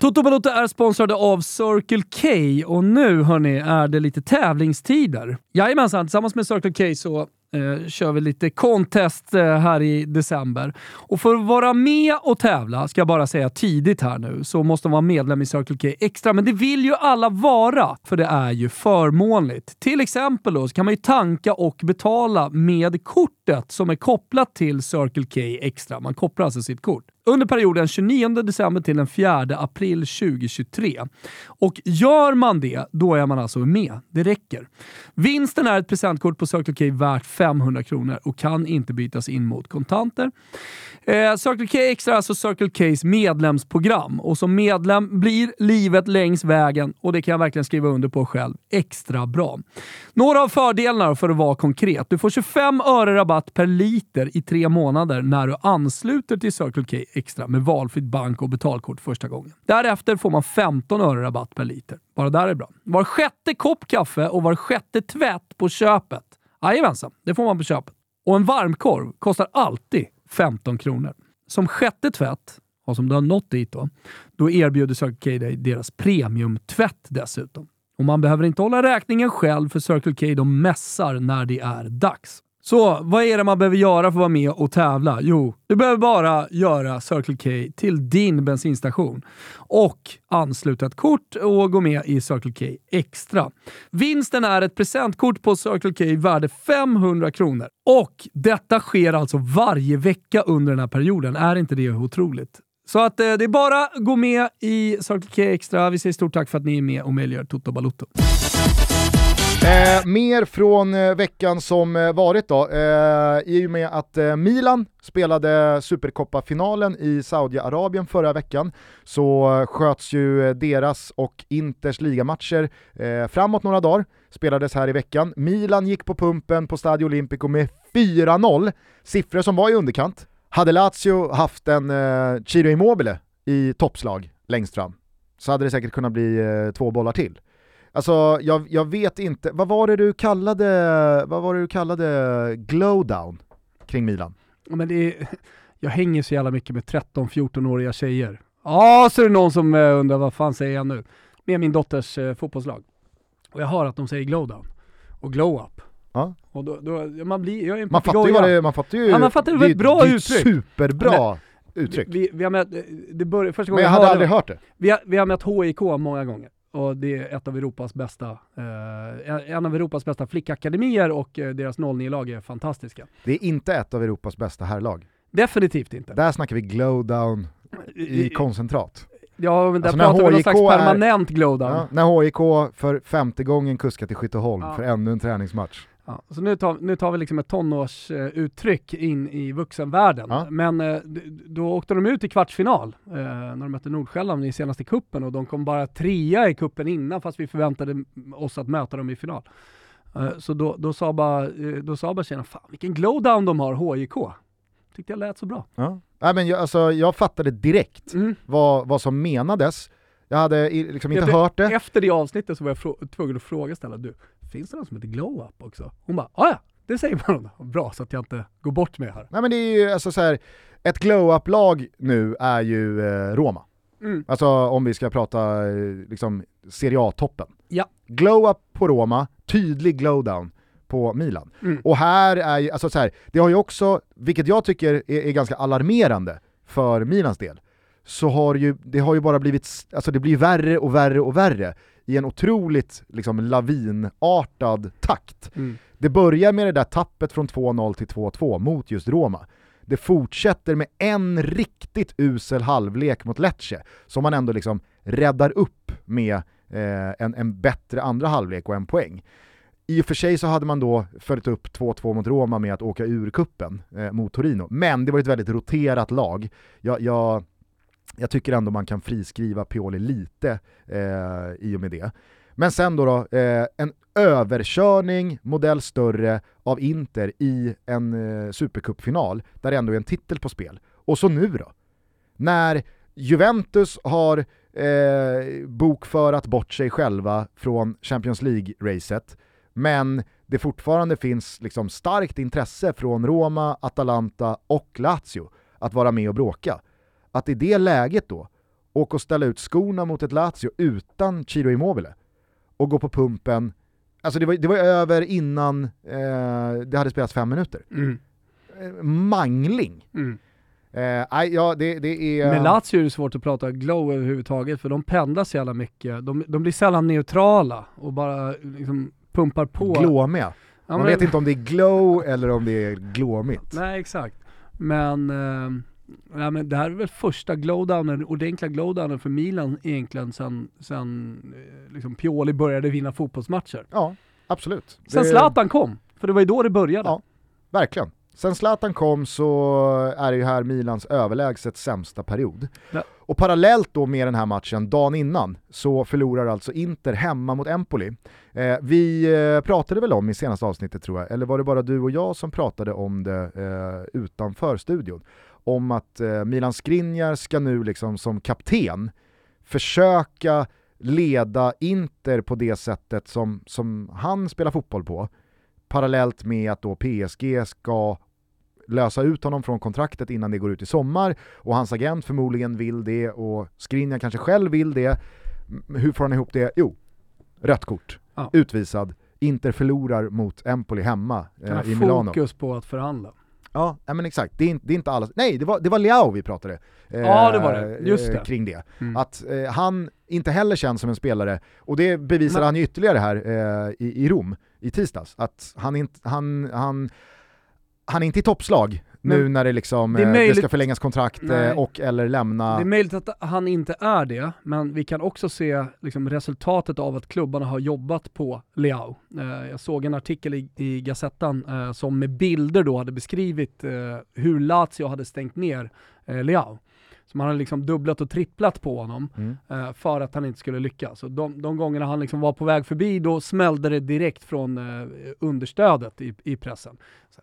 Toto Balotto är sponsrade av Circle K och nu hörni är det lite tävlingstider. Jajamensan, tillsammans med Circle K så eh, kör vi lite contest eh, här i december. Och för att vara med och tävla, ska jag bara säga tidigt här nu, så måste man vara medlem i Circle K Extra. Men det vill ju alla vara, för det är ju förmånligt. Till exempel då, så kan man ju tanka och betala med kortet som är kopplat till Circle K Extra. Man kopplar alltså sitt kort under perioden 29 december till den 4 april 2023. Och gör man det, då är man alltså med. Det räcker. Vinsten är ett presentkort på Circle K värt 500 kronor och kan inte bytas in mot kontanter. Eh, Circle K Extra är alltså Circle Ks medlemsprogram och som medlem blir livet längs vägen, och det kan jag verkligen skriva under på själv, extra bra. Några av fördelarna för att vara konkret. Du får 25 öre rabatt per liter i tre månader när du ansluter till Circle K Extra med valfritt bank och betalkort första gången. Därefter får man 15 öre rabatt per liter. Bara där är bra. Var sjätte kopp kaffe och var sjätte tvätt på köpet. Jajamensan, det får man på köpet. Och en varmkorv kostar alltid 15 kronor. Som sjätte tvätt, och som du har nått dit då, då erbjuder Circle K dig deras premiumtvätt dessutom. Och man behöver inte hålla räkningen själv för Circle K de mässar när det är dags. Så vad är det man behöver göra för att vara med och tävla? Jo, du behöver bara göra Circle K till din bensinstation och ansluta ett kort och gå med i Circle K Extra. Vinsten är ett presentkort på Circle K värde 500 kronor och detta sker alltså varje vecka under den här perioden. Är inte det otroligt? Så att eh, det är bara att gå med i Circle K Extra. Vi säger stort tack för att ni är med och möjliggör Toto Balotto. Eh, mer från eh, veckan som eh, varit då, eh, i och med att eh, Milan spelade Supercoppa-finalen i Saudiarabien förra veckan så eh, sköts ju eh, deras och Inters ligamatcher eh, framåt några dagar, spelades här i veckan. Milan gick på pumpen på Stadio Olimpico med 4-0, siffror som var i underkant. Hade Lazio haft en eh, Ciro Immobile i toppslag längst fram så hade det säkert kunnat bli eh, två bollar till. Alltså jag, jag vet inte, vad var det du kallade, vad var det du kallade glowdown kring Milan? Men det är, jag hänger så jävla mycket med 13-14-åriga tjejer. Ja, så är det någon som eh, undrar vad fan säger jag nu? Med min dotters eh, fotbollslag. Och jag hör att de säger glowdown och glow up. Ja. Och då, då, man blir, jag är en Man fattar ju vad det man fattar ju, Ja, man fattar det var ett bra det är uttryck. superbra uttryck. Vi, vi har mött, det började, första Men jag hade hörde aldrig det- hört det. Vi har, vi har mött HIK många gånger och det är ett av Europas bästa, eh, en av Europas bästa flickakademier och eh, deras 09-lag är fantastiska. Det är inte ett av Europas bästa herrlag. Definitivt inte. Där snackar vi glowdown i koncentrat. Ja, men där Alltså, pratar vi om någon slags är- permanent glowdown. Ja, när HIK för femte gången kuskar till Skytteholm Ja. för ännu en träningsmatch. Ja, så nu tar, nu tar vi liksom ett tonårsuttryck in i vuxenvärlden. Ja. Men eh, då åkte de ut i kvartsfinal eh, när de mötte Nordsjälland i senaste kuppen och de kom bara trea i kuppen innan fast vi förväntade oss att möta dem i final. Eh, så då, då sa bara, då sa bara tjejerna, fan vilken glowdown de har, HIK. Tyckte jag lät så bra. Ja. Nej, men jag, alltså, jag fattade direkt Mm. vad, vad som menades. Jag hade liksom inte du, hört det. Efter det avsnittet så var jag tvungen att fråga Stella, du, finns det någon som heter glow up också? Hon bara, "Ah, ja det säger man. Bra, så att jag inte går bort med här. Nej men det är ju alltså så här, ett glow-up-lag nu är ju eh, Roma. Mm. Alltså om vi ska prata eh, liksom Serie A-toppen. Ja. Glow-up på Roma, tydlig glow-down på Milan. Mm. Och här är ju, alltså så här, det har ju också, vilket jag tycker är, är ganska alarmerande för Milans del, så har ju, det har ju bara blivit, alltså det blir värre och värre och värre i en otroligt liksom lavinartad takt. Mm. Det börjar med det där tappet från 2-0 till 2-2 mot just Roma. det fortsätter med en riktigt usel halvlek mot Lecce, som man ändå liksom räddar upp med eh, en, en bättre andra halvlek och en poäng. I och för sig så hade man då följt upp 2-2 mot Roma med att åka ur kuppen eh, mot Torino, men det var ett väldigt roterat lag. Jag, jag, jag tycker ändå man kan friskriva Pioli lite eh, i och med det. Men sen då, då eh, en överkörning, modell större, av Inter i en eh, supercupfinal där det ändå är en titel på spel. Och så nu då? När Juventus har eh, bokförat bort sig själva från Champions League-racet, men det fortfarande finns liksom starkt intresse från Roma, Atalanta och Lazio att vara med och bråka. Att i det läget då åka och ställa ut skorna mot ett Lazio utan Ciro Immobile och gå på pumpen, alltså det var, det var över innan eh, det hade spelats fem minuter. Mm. Eh, mangling. Mm. Eh, ja, det, det är... Med Lazio är det svårt att prata glow överhuvudtaget för de pendlar så jävla mycket. De, de blir sällan neutrala och bara liksom pumpar på. Glåmiga. Ja, Man men- vet inte om det är glow eller om det är glåmigt. Nej exakt. Men, eh, nej, men det här är väl första glowdownen, ordentliga glowdownen för Milan egentligen sen, sen eh, liksom Pioli började vinna fotbollsmatcher. Ja, absolut. Sen Det- Zlatan kom, för det var ju då det började. Ja. Verkligen. Sen Zlatan kom så är det ju här Milans överlägset sämsta period. Ja. Och parallellt då med den här matchen, dagen innan, så förlorar alltså Inter hemma mot Empoli. Eh, vi eh, pratade väl om i senaste avsnittet tror jag, eller var det bara du och jag som pratade om det eh, utanför studion? Om att eh, Milan Skriniar ska nu liksom som kapten försöka leda Inter på det sättet som, som han spelar fotboll på parallellt med att då PSG ska lösa ut honom från kontraktet innan det går ut i sommar och hans agent förmodligen vill det och Skriniar kanske själv vill det. Hur får han ihop det? Jo, rött kort, Ja. utvisad, Inter förlorar mot Empoli hemma eh, i Milano. fokus på att förhandla. Ja, nej men exakt. Det är, inte- det är inte alla... Nej, det var, det var Leao vi pratade eh, Ja, det var det. Just det. kring det. Mm. Att eh, han inte heller känns som en spelare, och det bevisade Men- han ju ytterligare här eh, i, i Rom i tisdags, att han, inte, han, han, han är inte i toppslag nu Men när det, liksom, det eh, det möjligt- ska förlängas kontrakt Nej. eh, och eller lämna... Det är möjligt att han inte är det, men vi kan också se liksom, resultatet av att klubbarna har jobbat på Leao. Eh, jag såg en artikel i, i Gazettan som med bilder då hade beskrivit hur Lazio hade stängt ner Leao. Så man hade liksom dubblat och tripplat på honom Mm. för att han inte skulle lyckas. Och de, de gångerna han liksom var på väg förbi, då smällde det direkt från understödet i, i pressen. Så,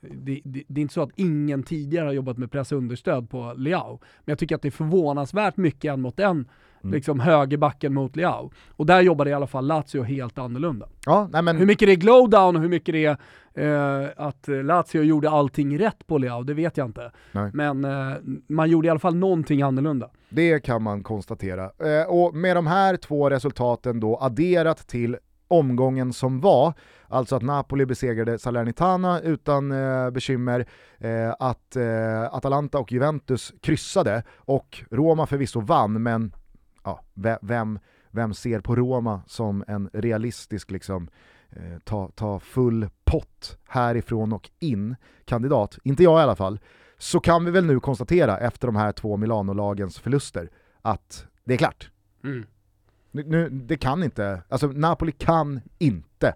det, det, det är inte så att ingen tidigare har jobbat med pressunderstöd på Leao, men jag tycker att det är förvånansvärt mycket en mot en, Mm. liksom högerbacken mot Leao. Och där jobbade i alla fall Lazio helt annorlunda. Ja, nej men, Hur mycket det är glowdown och hur mycket det är eh, att Lazio gjorde allting rätt på Leao, det vet jag inte. Nej. Men eh, man gjorde i alla fall någonting annorlunda. Det kan man konstatera. Eh, och med de här två resultaten då adderat till omgången som var, alltså att Napoli besegrade Salernitana utan eh, bekymmer, eh, att eh, Atalanta och Juventus kryssade. Och Roma förvisso vann, men ja, vem, vem ser på Roma som en realistisk liksom, eh, ta, ta full pott härifrån och in? Kandidat, inte jag i alla fall, så kan vi väl nu konstatera efter de här två Milano-lagens förluster att det är klart. Mm nu, det kan inte, alltså Napoli kan inte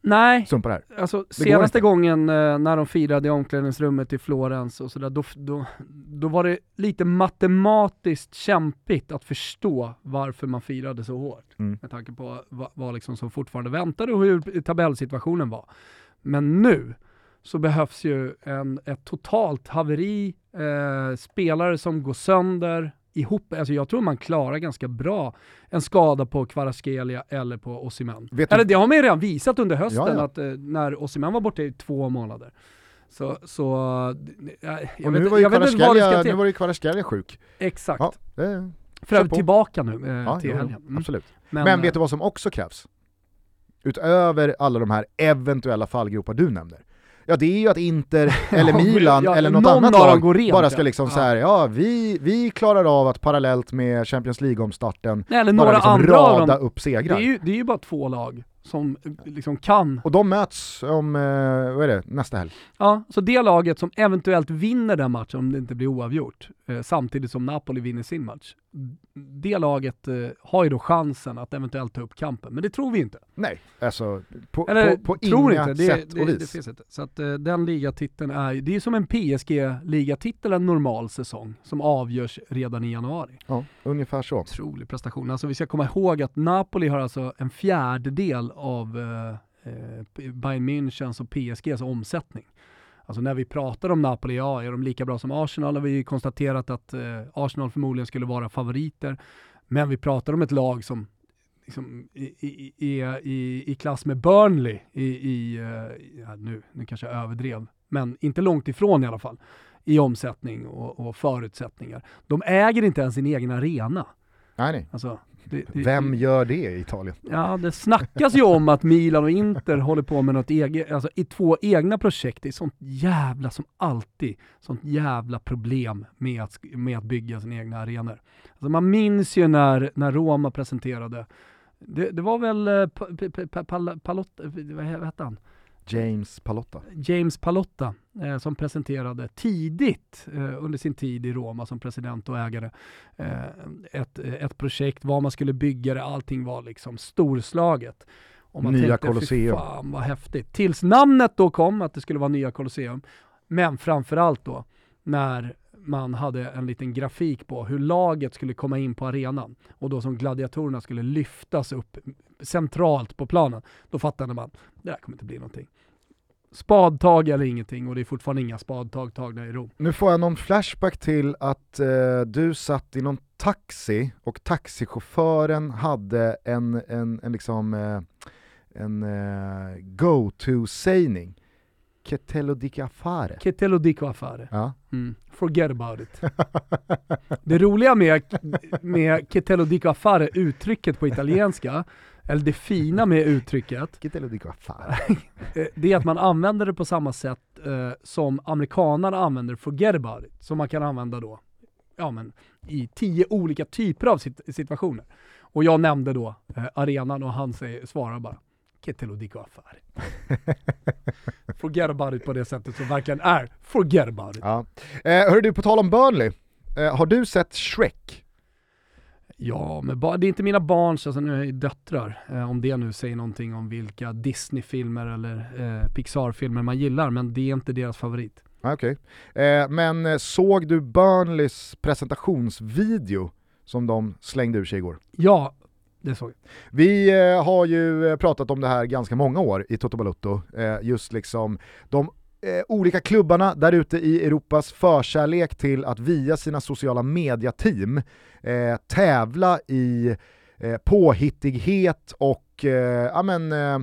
Nej, sumpa det här. alltså går senaste gången eh, när de firade i omklädningsrummet i Florens och sådär, då, då, då var det lite matematiskt kämpigt att förstå varför man firade så hårt. Mm. Med tanke på vad, vad liksom som fortfarande väntade och hur tabellsituationen var. Men nu så behövs ju en, ett totalt haveri, eh, spelare som går sönder, ihop, alltså jag tror man klarar ganska bra en skada på Kvaratskhelia eller på Osimhen. Eller det har man ju redan visat under hösten, Ja, ja. att eh, när Osimhen var borta i två månader. Så, så eh, jag, Och vet, nu var ju jag vet inte vad det ska till. nu var ju Kvaratskhelia sjuk. Exakt. Ja, det, För övrigt tillbaka nu eh, ja, till helgen. Mm. absolut. Men, Men, eh, vet du vad som också krävs? Utöver alla de här eventuella fallgropar du nämner. Ja det är ju att Inter, eller Milan, ja, eller något annat lag rent, bara ska liksom Ja. så här, ja vi, vi klarar av att parallellt med Champions League-omstarten bara liksom rada dem. upp Det segrar. är, ju, det är ju bara två lag som liksom kan. Och de möts om, eh, vad är det, nästa helg? Ja, så det laget som eventuellt vinner den matchen om det inte blir oavgjort, eh, samtidigt som Napoli vinner sin match, det laget eh, har ju då chansen att eventuellt ta upp kampen, men det tror vi inte. Nej, alltså på, Eller, på, på tror inga inte. Det, sätt det, och vis. Det finns inte. Så att eh, den ligatiteln är, det är som en PSG-ligatitel en normal säsong som avgörs redan i januari. Ja, ungefär så. Otrolig prestation. Alltså vi ska komma ihåg att Napoli har alltså en fjärdedel av eh, eh, Bayern Münchens och PSGs omsättning. Alltså när vi pratar om Napoli, ja, är de lika bra som Arsenal? Har vi konstaterat att eh, Arsenal förmodligen skulle vara favoriter. Men vi pratar om ett lag som liksom, är i, i, klass med Burnley i, i eh, ja, nu, nu kanske jag överdrev, men inte långt ifrån i alla fall, i omsättning och, och förutsättningar. De äger inte ens sin egen arena. Nej, nej. Alltså, det, det, Vem gör det i Italien? Ja, det snackas ju om att Milan och Inter håller på med något eget, alltså i två egna projekt. Det är sånt jävla, som alltid, sånt jävla problem med att, med att bygga sina egna arenor. Alltså man minns ju när, när Roma presenterade, det, det var väl eh, Palotta, vad hette han? James Palotta. James Palotta eh, som presenterade tidigt eh, under sin tid i Roma som president och ägare eh, ett, ett projekt, vad man skulle bygga det, allting var liksom storslaget. Och man nya tänkte, Colosseum. fan vad häftigt. Tills namnet då kom, att det skulle vara nya Colosseum. Men framförallt då, när man hade en liten grafik på hur laget skulle komma in på arenan och då som gladiatorerna skulle lyftas upp centralt på planen. Då fattade man, det här kommer inte bli någonting. Spadtag eller ingenting och det är fortfarande inga spadtag tagna i Rom. Nu får jag någon flashback till att eh, du satt i någon taxi och taxichauffören hade en, en, en liksom eh, en eh, go-to-sägning. Che te lo dico affare. Che te lo dico affare. Ja. Mm. Forget about it. det roliga med, med che te lo dico affare, uttrycket på italienska, eller det fina med uttrycket. Eh, det är att man använder det på samma sätt eh, som amerikanerna använder forget about it, som man kan använda då ja, men, i tio olika typer av sit situationer. Och jag nämnde då eh, arenan och han säger, svarar bara che te lo affare. forget about it på det sättet som verkligen är forget about it. Ja. Eh, hör du, på tal om Burnley, eh, har du sett Shrek? Ja, men det är inte mina barns, alltså nu är döttrar, eh, om det nu säger någonting om vilka Disney-filmer eller eh, Pixar-filmer man gillar, men det är inte deras favorit. Okej, okay. eh, men eh, såg du Burnleys presentationsvideo som de slängde ur sig igår? Ja, det såg jag. Vi eh, har ju pratat om det här ganska många år i Toto Balutto, eh, just liksom de eh, olika klubbarna där ute i Europas förkärlek till att via sina sociala mediateam eh, tävla i eh, påhittighet och eh, amen, eh,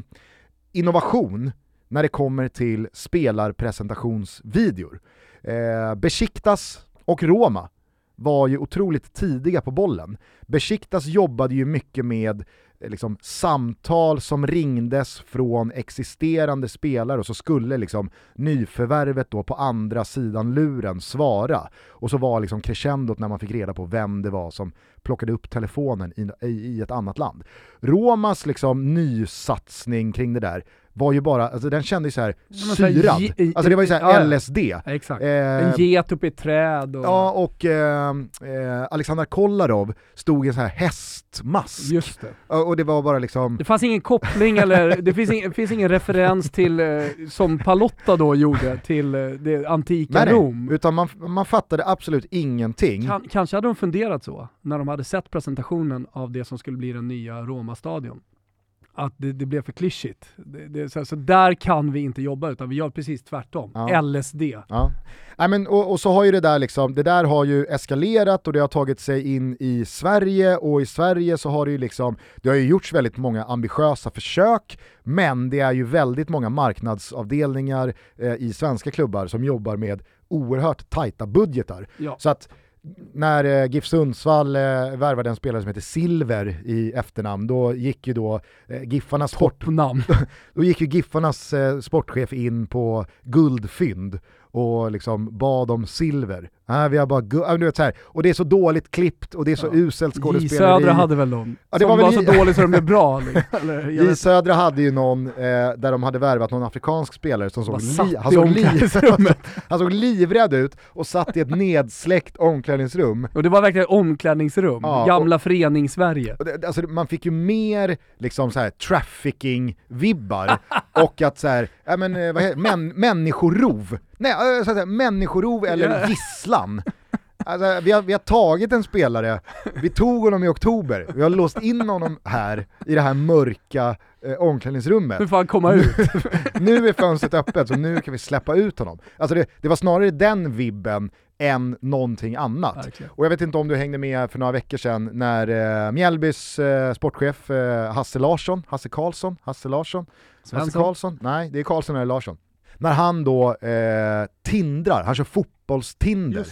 innovation när det kommer till spelarpresentationsvideor. Eh, Besiktas och Roma var ju otroligt tidiga på bollen. Besiktas jobbade ju mycket med Eh, liksom, samtal som ringdes från existerande spelare och så skulle liksom, nyförvärvet då på andra sidan luren svara. Och så var liksom crescendot när man fick reda på vem det var som plockade upp telefonen i, i, i ett annat land. Romas liksom, nysatsning kring det där var ju bara, alltså den kändes så här syrad. Alltså det var ju såhär LSD. Exakt. Eh, en get upp i ett träd. Och... Ja, och eh, eh, Alexander Kolarov stod i en sån här hästmask. Just det. Och det var bara liksom... Det fanns ingen koppling eller, det finns ingen, finns ingen referens till, eh, som Palotta då gjorde, till eh, det antika nej, Rom. Nej, utan man, man fattade absolut ingenting. Kan, kanske hade de funderat så, när de hade sett presentationen av det som skulle bli den nya Roma-stadion att det, det, blev för klyschigt. Det, det, så, så, där kan vi inte jobba utan vi gör precis tvärtom. Ja. LSD. Ja. Nej, men, och, och, så har ju det där liksom, det där har ju eskalerat och det har tagit sig in i Sverige och i Sverige så har det ju liksom, det har ju gjorts väldigt många ambitiösa försök men det är ju väldigt många marknadsavdelningar eh, i svenska klubbar som jobbar med oerhört tajta budgetar. Ja. Så att när eh, GIF Sundsvall eh, värvade en spelare som heter Silver i efternamn, då gick ju då eh, Giffarnas sport... Då gick ju Giffarnas eh, sportchef in på guldfynd och liksom bad om silver. Nej, vi har bara gu- ja, du vet, så här. Och det är så dåligt klippt och det är så Ja. uselt J skådespeleri. Södra hade väl någon, Ja, det som var var, så J- dålig så de blev bra. liksom. Eller, J Södra hade ju någon eh, där de hade värvat någon afrikansk spelare som såg, li- han, såg li- omklädningsrummet. han såg livrädd ut och satt i ett nedsläckt omklädningsrum. Och det var verkligen omklädningsrum, Ja, gamla förenings-Sverige. Och det, alltså, man fick ju mer liksom så här trafficking-vibbar och att så här, ja, men, eh, vad heter, män, människorov. Nej, eh, så säga, människorov eller Ja. Gisslan. Alltså, vi, har, vi har tagit en spelare, vi tog honom i oktober, vi har låst in honom här i det här mörka eh, omklädningsrummet. Hur fan komma ut? nu är fönstret öppet så nu kan vi släppa ut honom. Alltså det, det var snarare den vibben än någonting annat. Verkligen. Och jag vet inte om du hängde med för några veckor sedan när eh, Mjällbys eh, sportchef eh, Hasse Larsson, Hasse Karlsson, Hasse Larsson, Hasse Svensson? Karlsson, nej det är Karlsson eller Larsson. När han då eh, tindrar, han kör fotbollstinder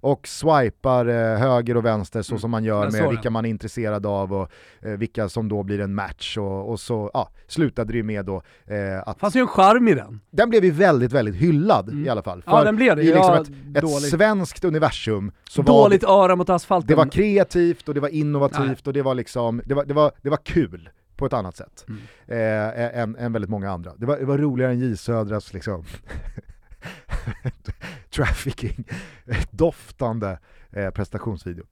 och swipar eh, höger och vänster så Mm. som man gör med vilka man är intresserad av och eh, vilka som då blir en match och, och så ja, slutade det ju med då eh, att fanns ju en charm i den. den blev ju väldigt, väldigt hyllad Mm. i alla fall. Ja den blev det. i liksom ja, ett, ett svenskt universum så dåligt var öra mot asfalten. det, det var kreativt och det var innovativt Nej. och det var liksom, det var, det var, det var kul på ett annat sätt. Mm. Eh, än, än väldigt många andra. Det var, det var roligare än J Södras liksom trafficking, doftande eh, prestationsvideo.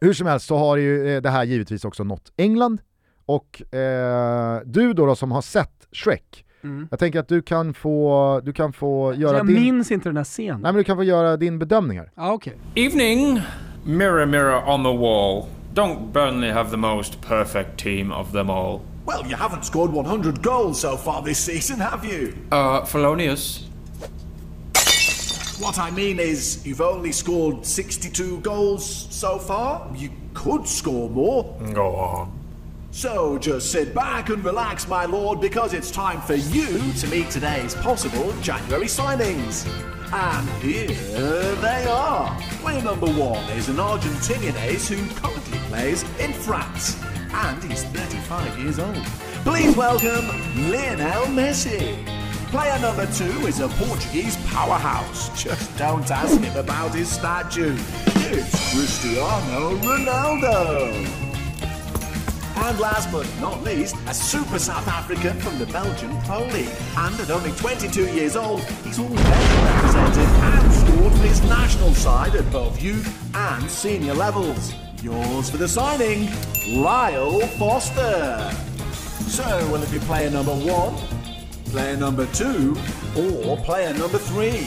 Hur som helst så har ju eh, det här givetvis också nått England och eh, du då, då som har sett Shrek, Mm. jag tänker att du kan få, du kan få göra jag din... minns inte den här scenen. Nej men du kan få göra din bedömning här. Ah, okej. Evening! Mirror, mirror on the wall. Don't Burnley have the most perfect team of them all? Well, you haven't scored 100 goals so far this season, have you? Uh, Felonius? What I mean is, you've only scored 62 goals so far. You could score more. Go on. So just sit back and relax, my lord, because it's time for you to meet today's possible January signings. And here they are. Player number one is an Argentinian ace who currently plays in France. And he's 35 years old. Please welcome Lionel Messi. Player number two is a Portuguese powerhouse. Just don't ask him about his statue. It's Cristiano Ronaldo. And last but not least, a super South African from the Belgian Pro League. And at only 22 years old, he's already represented and scored for his national side at both youth and senior levels. Yours for the signing, Lyle Foster. So, will it be player number one, player number two, or player number three?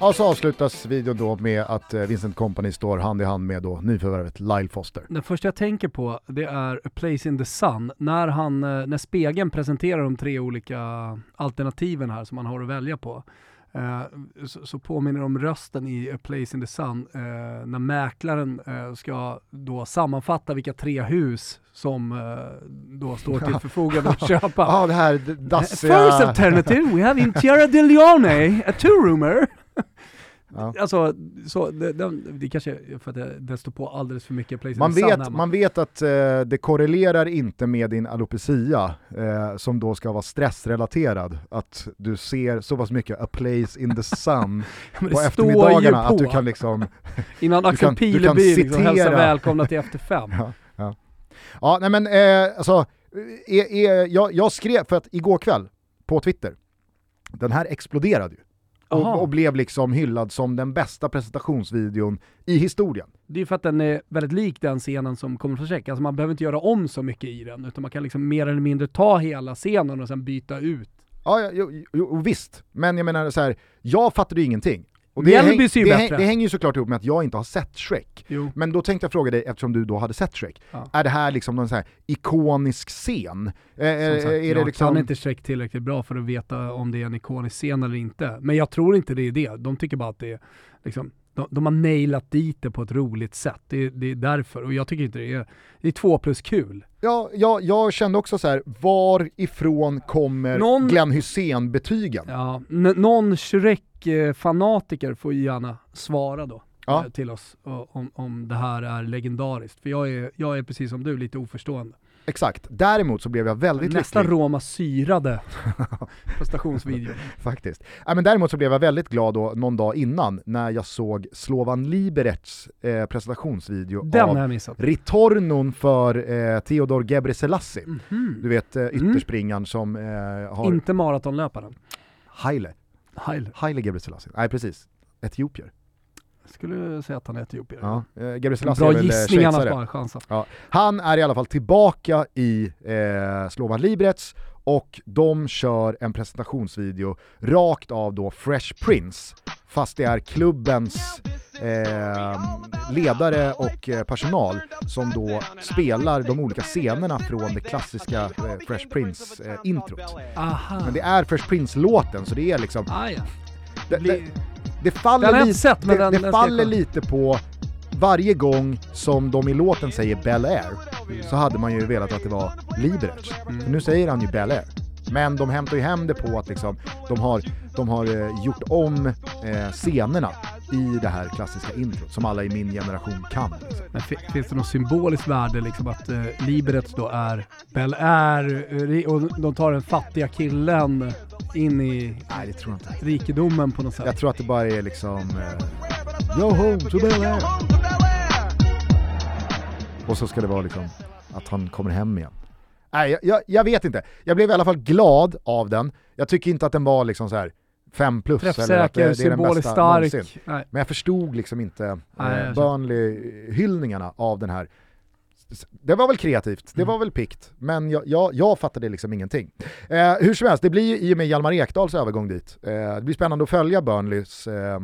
Ja, så avslutas videon då med att eh, Vincent Company står hand i hand med då nyförvärvet Lyle Foster. Det första jag tänker på det är A Place in the Sun. När, han, eh, när spegeln presenterar de tre olika alternativen här som man har att välja på. eh, så, så påminner de rösten i A Place in the Sun eh, när mäklaren eh, ska då sammanfatta vilka tre hus som då står till förfogande att köpa. Ja, det här d- First dassiga... alternative, we have in Tierra de Leone, a two-roomer. Ja. Alltså, så, det, det, det kanske för att det, det står på alldeles för mycket Place Man vet, hemma. man vet att eh, det korrelerar inte med din alopecia eh, som då ska vara stressrelaterad. Att du ser så pass mycket a place in the sun på eftermiddagarna på. att du kan liksom... Innan Axel Pileby liksom hälsar välkomna till Efter Fem. Ja, ja. ja nej men eh, alltså, är, är, jag, jag skrev, för att igår kväll på Twitter, den här exploderade ju. Och, och blev liksom hyllad som den bästa presentationsvideon i historien. Det är ju för att den är väldigt lik den scenen som kommer från Check. Alltså man behöver inte göra om så mycket i den, utan man kan liksom mer eller mindre ta hela scenen och sen byta ut. Ja, ja jo, jo, jo, visst, men jag menar så här, jag fattade ju ingenting. Och Mjällby häng, det, häng, det hänger ju såklart ihop med att jag inte har sett Shrek. Jo. Men då tänkte jag fråga dig, eftersom du då hade sett Shrek, Ja. är det här liksom någon så här ikonisk scen? Eh, eh, Som sagt, är jag det liksom... kan inte Shrek tillräckligt bra för att veta om det är en ikonisk scen eller inte. Men jag tror inte det är det. De tycker bara att det är liksom de, de har nailat dit det på ett roligt sätt. Det, det är därför, och jag tycker inte det är, det är två plus kul. Ja, jag, jag kände också så här, varifrån kommer Någon- Glenn Hussein-betygen? Ja, någon Shrek-fanatiker får gärna svara då Ja. eh, till oss om, om det här är legendariskt. För jag är, jag är precis som du lite oförstående. Exakt. Däremot så blev jag väldigt Nästa lycklig. Roma syrade prestationsvideo. Faktiskt. Ja, men däremot så blev jag väldigt glad då någon dag innan när jag såg Slovan Liberec eh, presentationsvideo Den av. Ritornon för eh, Theodor Gebreselassie. Mhm. Du vet eh, ytterspringaren som eh, har... Inte maratonlöparen. Haile. Haile. Haile Gebreselassie. Nej precis. Etiopier. Skulle säga att han är etiopier. Ja. Eh, Gebreselassie Bra är väl eh, gissning schweizare. sparat chansen. Ja. Han är i alla fall tillbaka i eh, Slovan Liberec och de kör en presentationsvideo rakt av då Fresh Prince, fast det är klubbens eh, ledare och eh, personal som då spelar de olika scenerna från det klassiska eh, Fresh Prince-introt. Men det är Fresh Prince-låten, så det är liksom... Ah, ja. Det, det, det faller, inte sett, men det, den- det den faller lite på varje gång som de i låten säger Bel Air så hade man ju velat att det var Liberec. Mm. För nu säger han ju Bel Air. Men de hämtar ju hem det på att liksom, de har, de har eh, gjort om eh, scenerna i det här klassiska introt som alla i min generation kan. Liksom. Men fi- finns det något symboliskt värde liksom att eh, Liberec då är Bel Air eh, och de tar den fattiga killen in i Nej, det tror jag inte. rikedomen på något sätt? Jag tror att det bara är liksom... Eh, Go home to Bel Air. Och så ska det vara liksom att han kommer hem igen. Nej, jag, jag, vet inte. Jag blev i alla fall glad av den. Jag tycker inte att den var liksom så här 5 plus. eller att Träffsäker, det, det är den bästa stark. någonsin. Nej. Men jag förstod liksom inte Nej, eh, Burnley-hyllningarna av den här. Det var väl kreativt, det Mm. var väl pikt, men jag, jag, jag fattade liksom ingenting. Eh, hur som helst, det blir ju i och med Hjalmar Ekdals övergång dit. Eh, det blir spännande att följa Burnleys eh,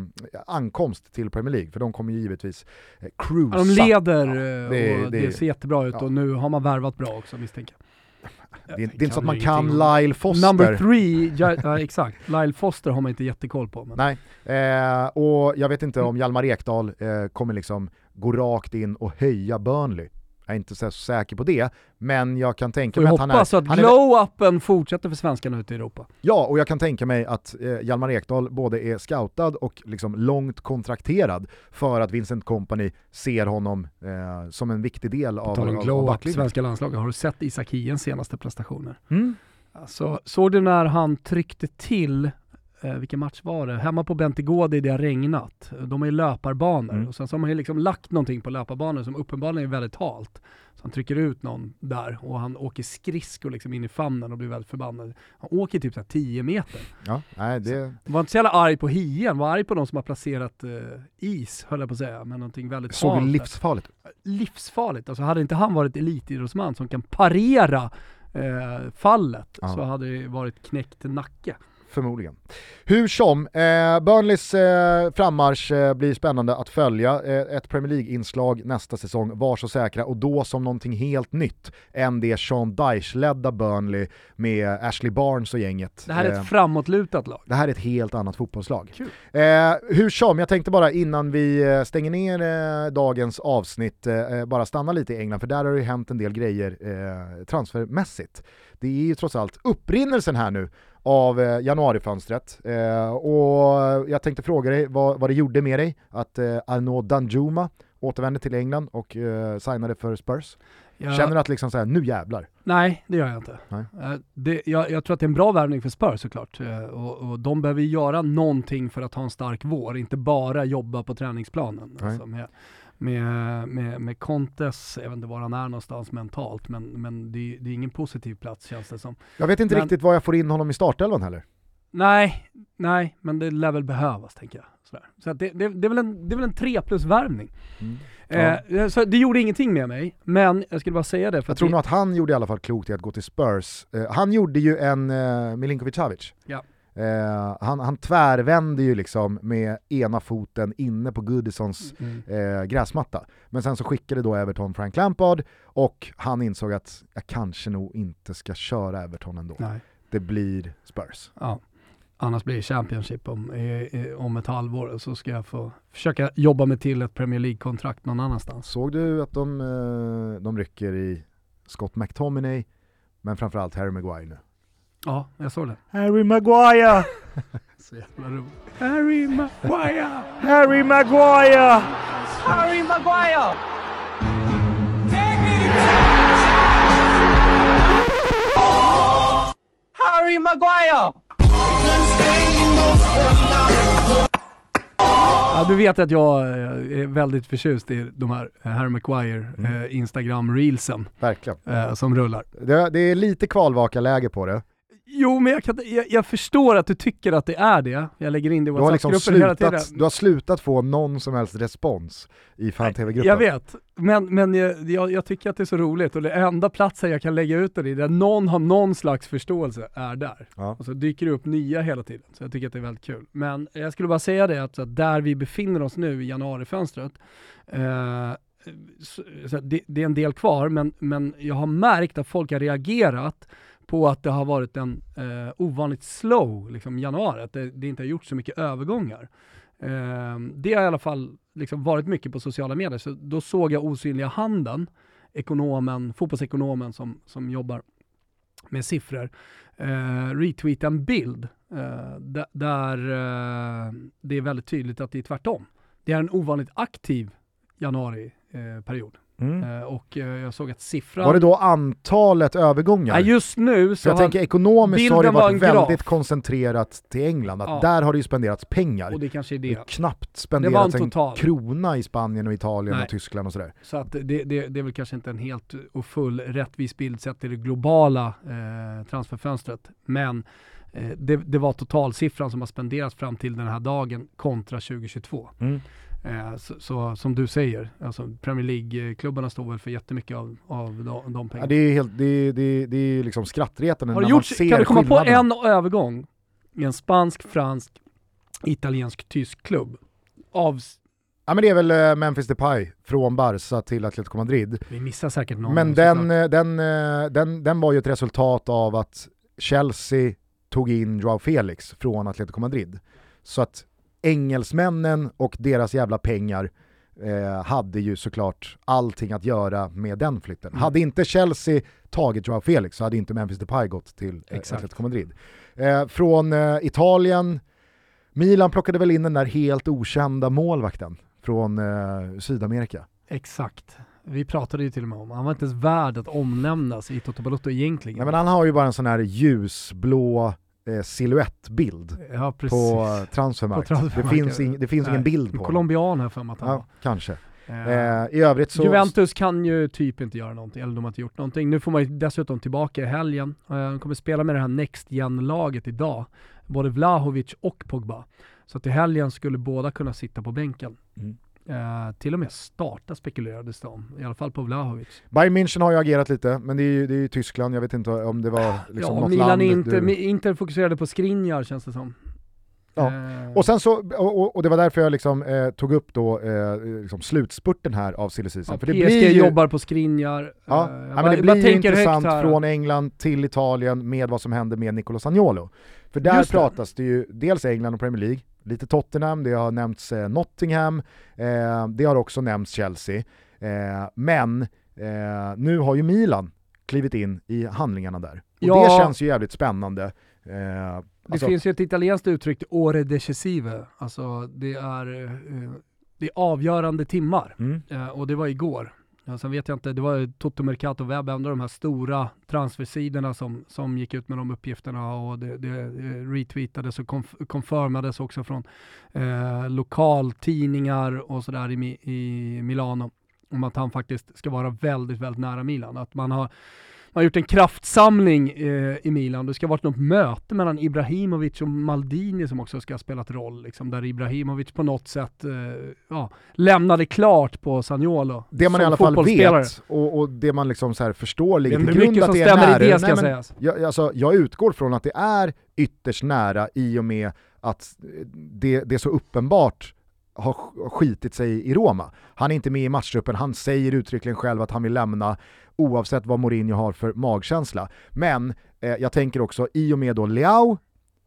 ankomst till Premier League, för de kommer ju givetvis eh, cruisa. Ja, de leder Ja, eh, det- och det- det, ser jättebra ut ja. och nu har man värvat bra också misstänker jag. Det, är- det är inte så att man kan Lyle Foster. Number three, ja, ja, exakt. Lyle Foster har man inte jättekoll på. Men... Nej, eh, och jag vet inte om Hjalmar Ekdal eh, kommer liksom gå rakt in och höja Burnley. Jag är inte så säker på det, men jag kan tänka mig att han hoppas är... att han är glow-upen fortsätter för svenskarna ute i Europa. Ja, och jag kan tänka mig att eh, Hjalmar Ekdal både är scoutad och liksom långt kontrakterad för att Vincent Company ser honom eh, som en viktig del av, På tal om glow-up, svenska landslaget. Har du sett Isak Hiens senaste prestationer? Mm. Alltså, såg du när han tryckte till, eh, vilken match var det? Hemma på Bentegård det har regnat. De har ju löparbanor Mm. och sen så har man ju liksom lagt någonting på löparbanor som uppenbarligen är väldigt halt. Så han trycker ut någon där och han åker skridskor liksom in i famnen och blir väldigt förbannad. Han åker typ så här 10 meter. Ja, nej, det Var inte så jävla arg på hien, var arg på de som har placerat eh, is, höll jag på att säga, men någonting väldigt såg halt där. livsfarligt livsfarligt. Alltså hade inte han varit elitidrottsman som kan parera eh, fallet Ja. så hade det varit knäckt nacke. Förmodligen. Hur som, eh, Burnleys eh, frammarsch eh, blir spännande att följa. Eh, ett Premier League-inslag nästa säsong, var så säkra, och då som någonting helt nytt än det Sean Dyche-ledda Burnley med Ashley Barnes och gänget. Det här är Eh, ett framåtlutat lag. det här är ett helt annat fotbollslag. Eh, hur som, jag tänkte bara innan vi eh, stänger ner eh, dagens avsnitt, eh, bara stanna lite i England, för där har det ju hänt en del grejer eh, transfermässigt. Det är ju trots allt upprinnelsen här nu av eh, januarifönstret. Eh, och jag tänkte fråga dig vad, vad det gjorde med dig att eh, Arnaud Danjuma återvände till England och eh, signade för Spurs. Jag, Känner du att liksom så här, nu jävlar? Nej, det gör jag inte. Eh, det, jag, jag tror att det är en bra värvning för Spurs såklart. Och, och de behöver göra någonting för att ha en stark vår, inte bara jobba på träningsplanen. Alltså med, med, med, med Contes, jag vet inte var han är någonstans mentalt, men, men det, det är ingen positiv plats känns det som. Jag vet inte Men- riktigt var jag får in honom i startelvan heller. Nej, nej, men det lär väl behövas tänker jag. Sådär. Så att det, det, det, är väl en, det är väl en 3 plus värvning. Eh, så det gjorde ingenting med mig, men jag skulle bara säga det för Jag tror det, nog att han gjorde i alla fall klokt i att gå till Spurs. Eh, han gjorde ju en eh, Milinkovic Savic. Ja. Eh, han, han tvärvände ju liksom med ena foten inne på Goodisons Mm. eh, gräsmatta. Men sen så skickade då Everton Frank Lampard och han insåg att jag kanske nog inte ska köra Everton ändå. Nej. Det blir Spurs. Ja. Annars blir det Championship om, om ett halvår så ska jag få försöka jobba mig till ett Premier League-kontrakt någon annanstans. Såg du att de, eh, de rycker i Scott McTominay, men framförallt Harry Maguire nu? Ja, jag såg det. Harry Maguire! så jävla roligt. Harry Maguire! Harry Maguire! Harry Maguire! Harry Maguire! Ja, du vet att jag eh, är väldigt förtjust i de här Harry Maguire mm. eh, Instagram-reelsen. Verkligen. Eh, som rullar. Det, det är lite kvalvaka-läge på det. Jo, men jag, kan, jag, jag, förstår att du tycker att det är det. Jag lägger in det i WhatsApp-gruppen liksom hela tiden. Du har slutat få någon som helst respons i fan-tv-gruppen. Jag vet, men, men jag, jag, jag, tycker att det är så roligt och det enda platsen jag kan lägga ut det i, där någon har någon slags förståelse, är där. Ja. Och så dyker det upp nya hela tiden, så jag tycker att det är väldigt kul. Men jag skulle bara säga det, att, att där vi befinner oss nu i januarifönstret, eh, så, så det, det, är en del kvar, men, men jag har märkt att folk har reagerat på att det har varit en eh, ovanligt slow liksom, januari, att det, det, inte har gjort så mycket övergångar. Eh, det har i alla fall liksom, varit mycket på sociala medier, så då såg jag osynliga handen, ekonomen, fotbollsekonomen som, som jobbar med siffror, eh, retweeta en bild eh, där, eh, det är väldigt tydligt att det är tvärtom. Det är en ovanligt aktiv januariperiod. Eh, Mm. Uh, och uh, jag såg att siffran... Var det då antalet övergångar? Ja, just nu så För Jag tänker ekonomiskt har det varit väldigt graf. koncentrerat till England, att ja. där har det ju spenderats pengar. Och det kanske är det. det knappt spenderats en, en, krona i Spanien och Italien Nej. och Tyskland och sådär. Så att det, det, det, är väl kanske inte en helt och full rättvis bild sett till det globala eh, transferfönstret. Men eh, det, det var totalsiffran som har spenderats fram till den här dagen kontra 2022. Mm. Eh, så, så, som du säger, alltså Premier League-klubbarna står väl för jättemycket av, av de, de pengarna. Ja, det är helt, det, det, det är liksom skrattretande när gjort, man ser Kan du komma på en övergång i en spansk, fransk, italiensk, tysk klubb? Av Ja men det är väl eh, Memphis Depay från Barca till Atletico Madrid. Vi missar säkert någon. Men den, eh, den, den, den var ju ett resultat av att Chelsea tog in Joao Felix från Atletico Madrid. Så att engelsmännen och deras jävla pengar eh, hade ju såklart allting att göra med den flytten. Mm. Hade inte Chelsea tagit Joao Felix så hade inte Memphis Depay gått till eh, Atletico Madrid. Eh, från eh, Italien, Milan plockade väl in den där helt okända målvakten från eh, Sydamerika. Exakt. Vi pratade ju till och med om, han var inte ens värd att omnämnas i Toto Balotto egentligen. Nej, men han har ju bara en sån här ljusblå eh, siluettbild ja, på transfermarkt. På det finns, ing, det finns ingen bild på Colombian här för mig att han ja, Kanske. Eh, I övrigt så... Juventus kan ju typ inte göra någonting, eller de har inte gjort någonting. Nu får man ju dessutom tillbaka i helgen. Eh, de kommer spela med det här Next Gen-laget idag. Både Vlahovic och Pogba. Så att i helgen skulle båda kunna sitta på bänken. Mm. Eh, till och med starta spekulerades det om, i alla fall på Vlahovic. Bayern München har ju agerat lite, men det är ju, det är ju Tyskland, jag vet inte om det var liksom ja, något Milan land. Inte, du... Inter fokuserade på Skriniar känns det som. Ja. Eh. Och sen så, och, och, det var därför jag liksom, eh, tog upp då eh, liksom slutspurten här av silly season. Ja, för det PSG blir ju, jobbar på Skriniar. Ja, eh, ja men det blir ju intressant från England till Italien med vad som händer med Nicolo Sagnolo. För där Just pratas det. det ju dels England och Premier League, lite Tottenham, det har nämnts eh, Nottingham, eh, det har också nämnts Chelsea. Eh, men eh, nu har ju Milan klivit in i handlingarna där. Och ja. det känns ju jävligt spännande. Eh, alltså... Det finns ju ett italienskt uttryck, ore decisive, alltså det är, det är avgörande timmar. Mm. och det var igår. Ja, sen vet jag inte, det var Toto Mercato Web, en av de här stora transfersidorna som, som gick ut med de uppgifterna och det, det retweetades och konf confirmades också från eh, lokaltidningar och sådär i, i Milano om att han faktiskt ska vara väldigt, väldigt nära Milan. Att man har har gjort en kraftsamling eh, i Milan. Det ska ha varit något möte mellan Ibrahimovic och Maldini som också ska ha spelat roll. Liksom, där Ibrahimovic på något sätt eh, ja, lämnade klart på Sagnolo. Det man i alla fall vet och, och, det man liksom så förstår ligger till grund att det är nära. Det ska Nej, men, jag, alltså, jag utgår från att det är ytterst nära i och med att det, det är så uppenbart har skitit sig i Roma. Han är inte med i matchtruppen, han säger uttryckligen själv att han vill lämna oavsett vad Mourinho har för magkänsla. Men eh, jag tänker också, i och med då Leao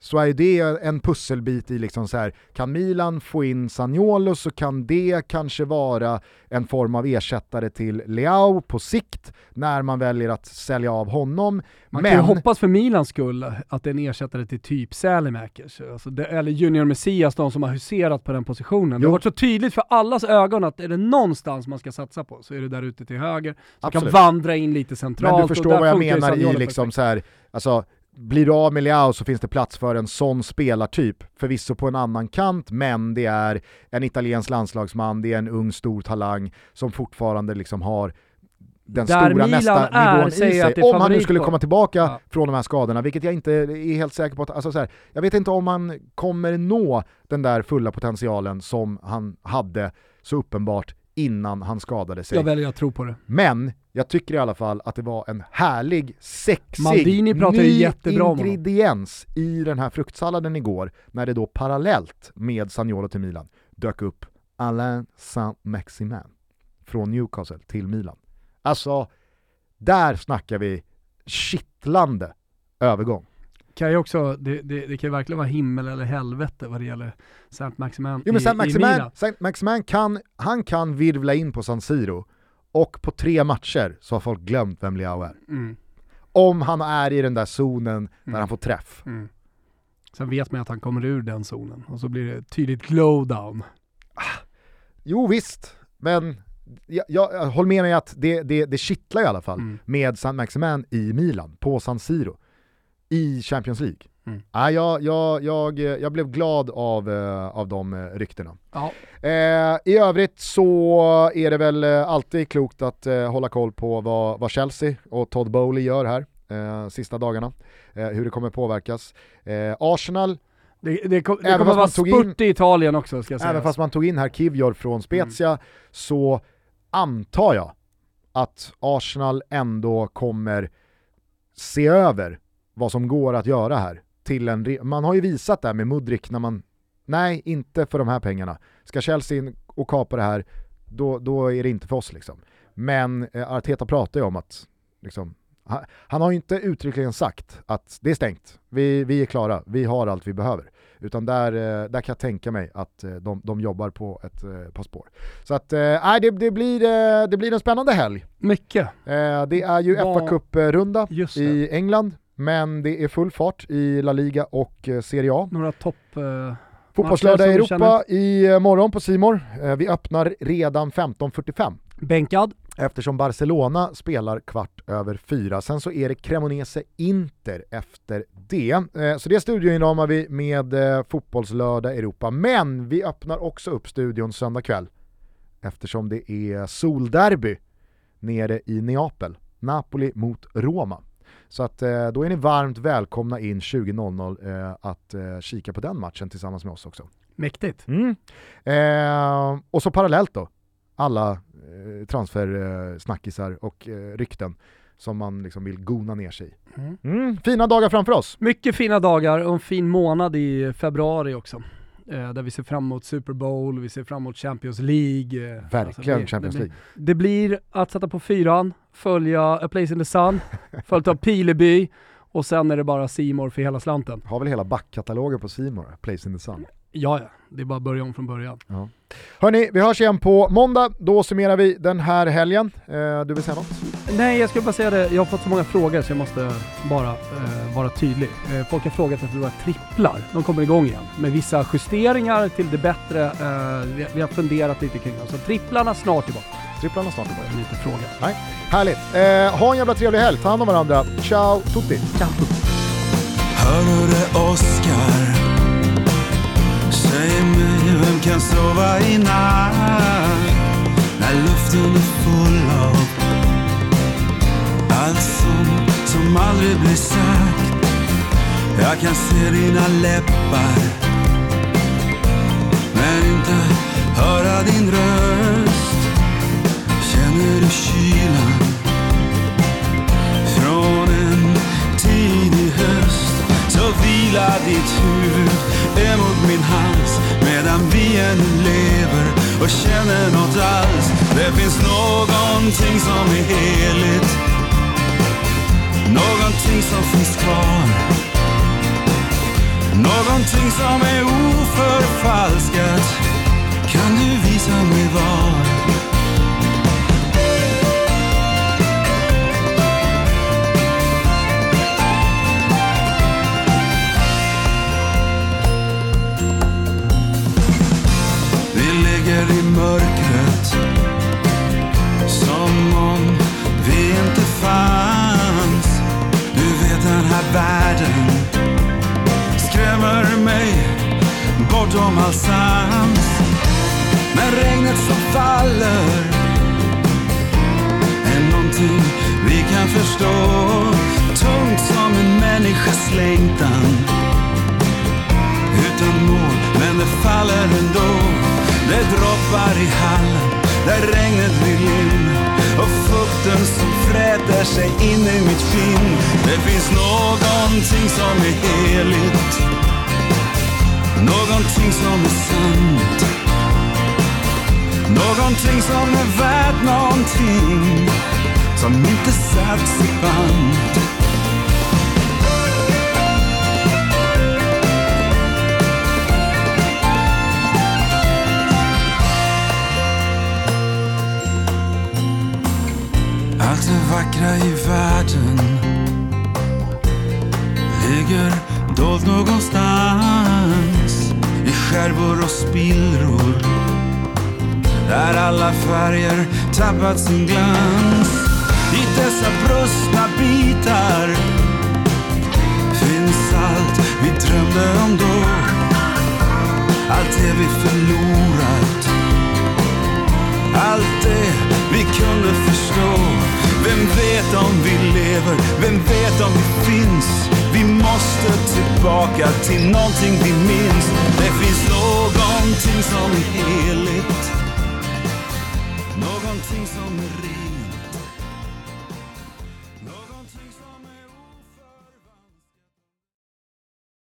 så är det en pusselbit i liksom så här, kan Milan få in Sagnolo så kan det kanske vara en form av ersättare till Leao på sikt när man väljer att sälja av honom. Man Men... kan ju hoppas för Milans skull att det är en ersättare till typ Sälemäkers, alltså eller Junior Messias, de som har huserat på den positionen. Jo. Det har varit så tydligt för allas ögon att är det någonstans man ska satsa på så är det där ute till höger, som kan vandra in lite centralt. Men du förstår vad jag menar i liksom så här, alltså blir du av med Leao så finns det plats för en sån spelartyp. Förvisso på en annan kant, men det är en italiensk landslagsman, det är en ung stor talang som fortfarande liksom har den Där stora Milan nästa är, nivån i sig. Om han nu skulle komma tillbaka ja. från de här skadorna, vilket jag inte är helt säker på. Att, alltså så här, jag vet inte om han kommer nå den där fulla potentialen som han hade så uppenbart innan han skadade sig. Jag väljer att tro på det. Men jag tycker i alla fall att det var en härlig, sexig, Maldini ny ingrediens i den här fruktsalladen igår, när det då parallellt med Sagnolo till Milan dök upp Alain Saint-Maximin från Newcastle till Milan. Alltså, där snackar vi kittlande övergång. Kan ju också, det, det, det kan ju verkligen vara himmel eller helvete vad det gäller Saint Maximin jo, men Saint Maximin, Saint Maximin kan, han kan virvla in på San Siro och på tre matcher så har folk glömt vem Leao är. Mm. Om han är i den där zonen mm. han får träff. Mm. Sen vet man att han kommer ur den zonen och så blir det tydligt glowdown. Ah, jo visst, men jag, jag, håll med mig att det, det, det kittlar i alla fall mm. med San Maximin i Milan, på San Siro, i Champions League. Mm. Ah, jag, jag, jag, jag blev glad av, uh, av de uh, ryktena. Eh, I övrigt så är det väl uh, alltid klokt att hålla koll på vad, vad Chelsea och Todd Bowley gör här sista dagarna. hur det kommer påverkas. Arsenal det, det, det kommer vara spurt in, i Italien också ska jag säga. Även fast man tog in här Kivjor från Spezia mm. så antar jag att Arsenal ändå kommer se över vad som går att göra här. Till en man har ju visat det här med Mudrik när man, nej inte för de här pengarna. Ska Chelsea in och kapa det här, då, då är det inte för oss liksom. Men eh, Arteta pratar ju om att liksom, han, han har ju inte uttryckligen sagt att det är stängt, vi, vi är klara, vi har allt vi behöver. Utan där, eh, där kan jag tänka mig att eh, de, de jobbar på ett eh, par spår. Så att, nej det, det, blir, det blir en spännande helg. Mycket. Det är ju FA Cup-runda i England, men det är full fart i La Liga och Serie A. Några topp... Fotbollslördag i Europa i morgon på Simor. Vi öppnar redan 15.45. Bänkad eftersom Barcelona spelar kvart över fyra. Sen så är det Cremonese Inter efter det. Eh, så det studioinramar vi med eh, Fotbollslördag Europa. Men vi öppnar också upp studion söndag kväll eftersom det är solderby nere i Neapel. Napoli mot Roma. Så att eh, då är ni varmt välkomna in 20.00 att kika på den matchen tillsammans med oss också. Mäktigt. Mm. Eh, och så parallellt då, alla eh, transfersnackisar och eh, rykten som man liksom vill gona ner sig i. Mm. Mm, fina dagar framför oss! Mycket fina dagar och en fin månad i februari också. Eh, där vi ser fram emot Super Bowl, vi ser fram emot Champions League. Eh, Verkligen alltså det, Champions League. Det, det, blir att sätta på fyran, följa A Place in the Sun, följt av Pileby och sen är det bara Simor för hela slanten. Har väl hela backkatalogen på Simor, Place in the Sun. Ja, ja. Det är bara att börja om från början. Ja. Hörni, vi hörs igen på måndag. Då summerar vi den här helgen. Eh, du vill säga något? Nej, jag skulle bara säga det. Jag har fått så många frågor så jag måste bara eh, vara tydlig. Eh, folk har frågat efter våra tripplar. De kommer igång igen med vissa justeringar till det bättre. Eh, vi, vi, har funderat lite kring dem. Så tripplarna snart tillbaka. Tripplarna snart tillbaka. Lite fråga. Nej. Härligt. Eh, ha en jävla trevlig helg. Ta hand om varandra. Ciao tutti. Ciao. Hör du det Oskar? Säg mig, vem kan sova i natt? När luften är full av allt som, som aldrig blir sagt. Jag kan se dina läppar, men inte höra din röst. Känner du kylan från en tidig höst? Så vila ditt huvud emot min hand medan vi ännu lever och känner nåt alls. Det finns någonting som är heligt, någonting som finns kvar. Någonting som är oförfalskat Kan du visa mig var?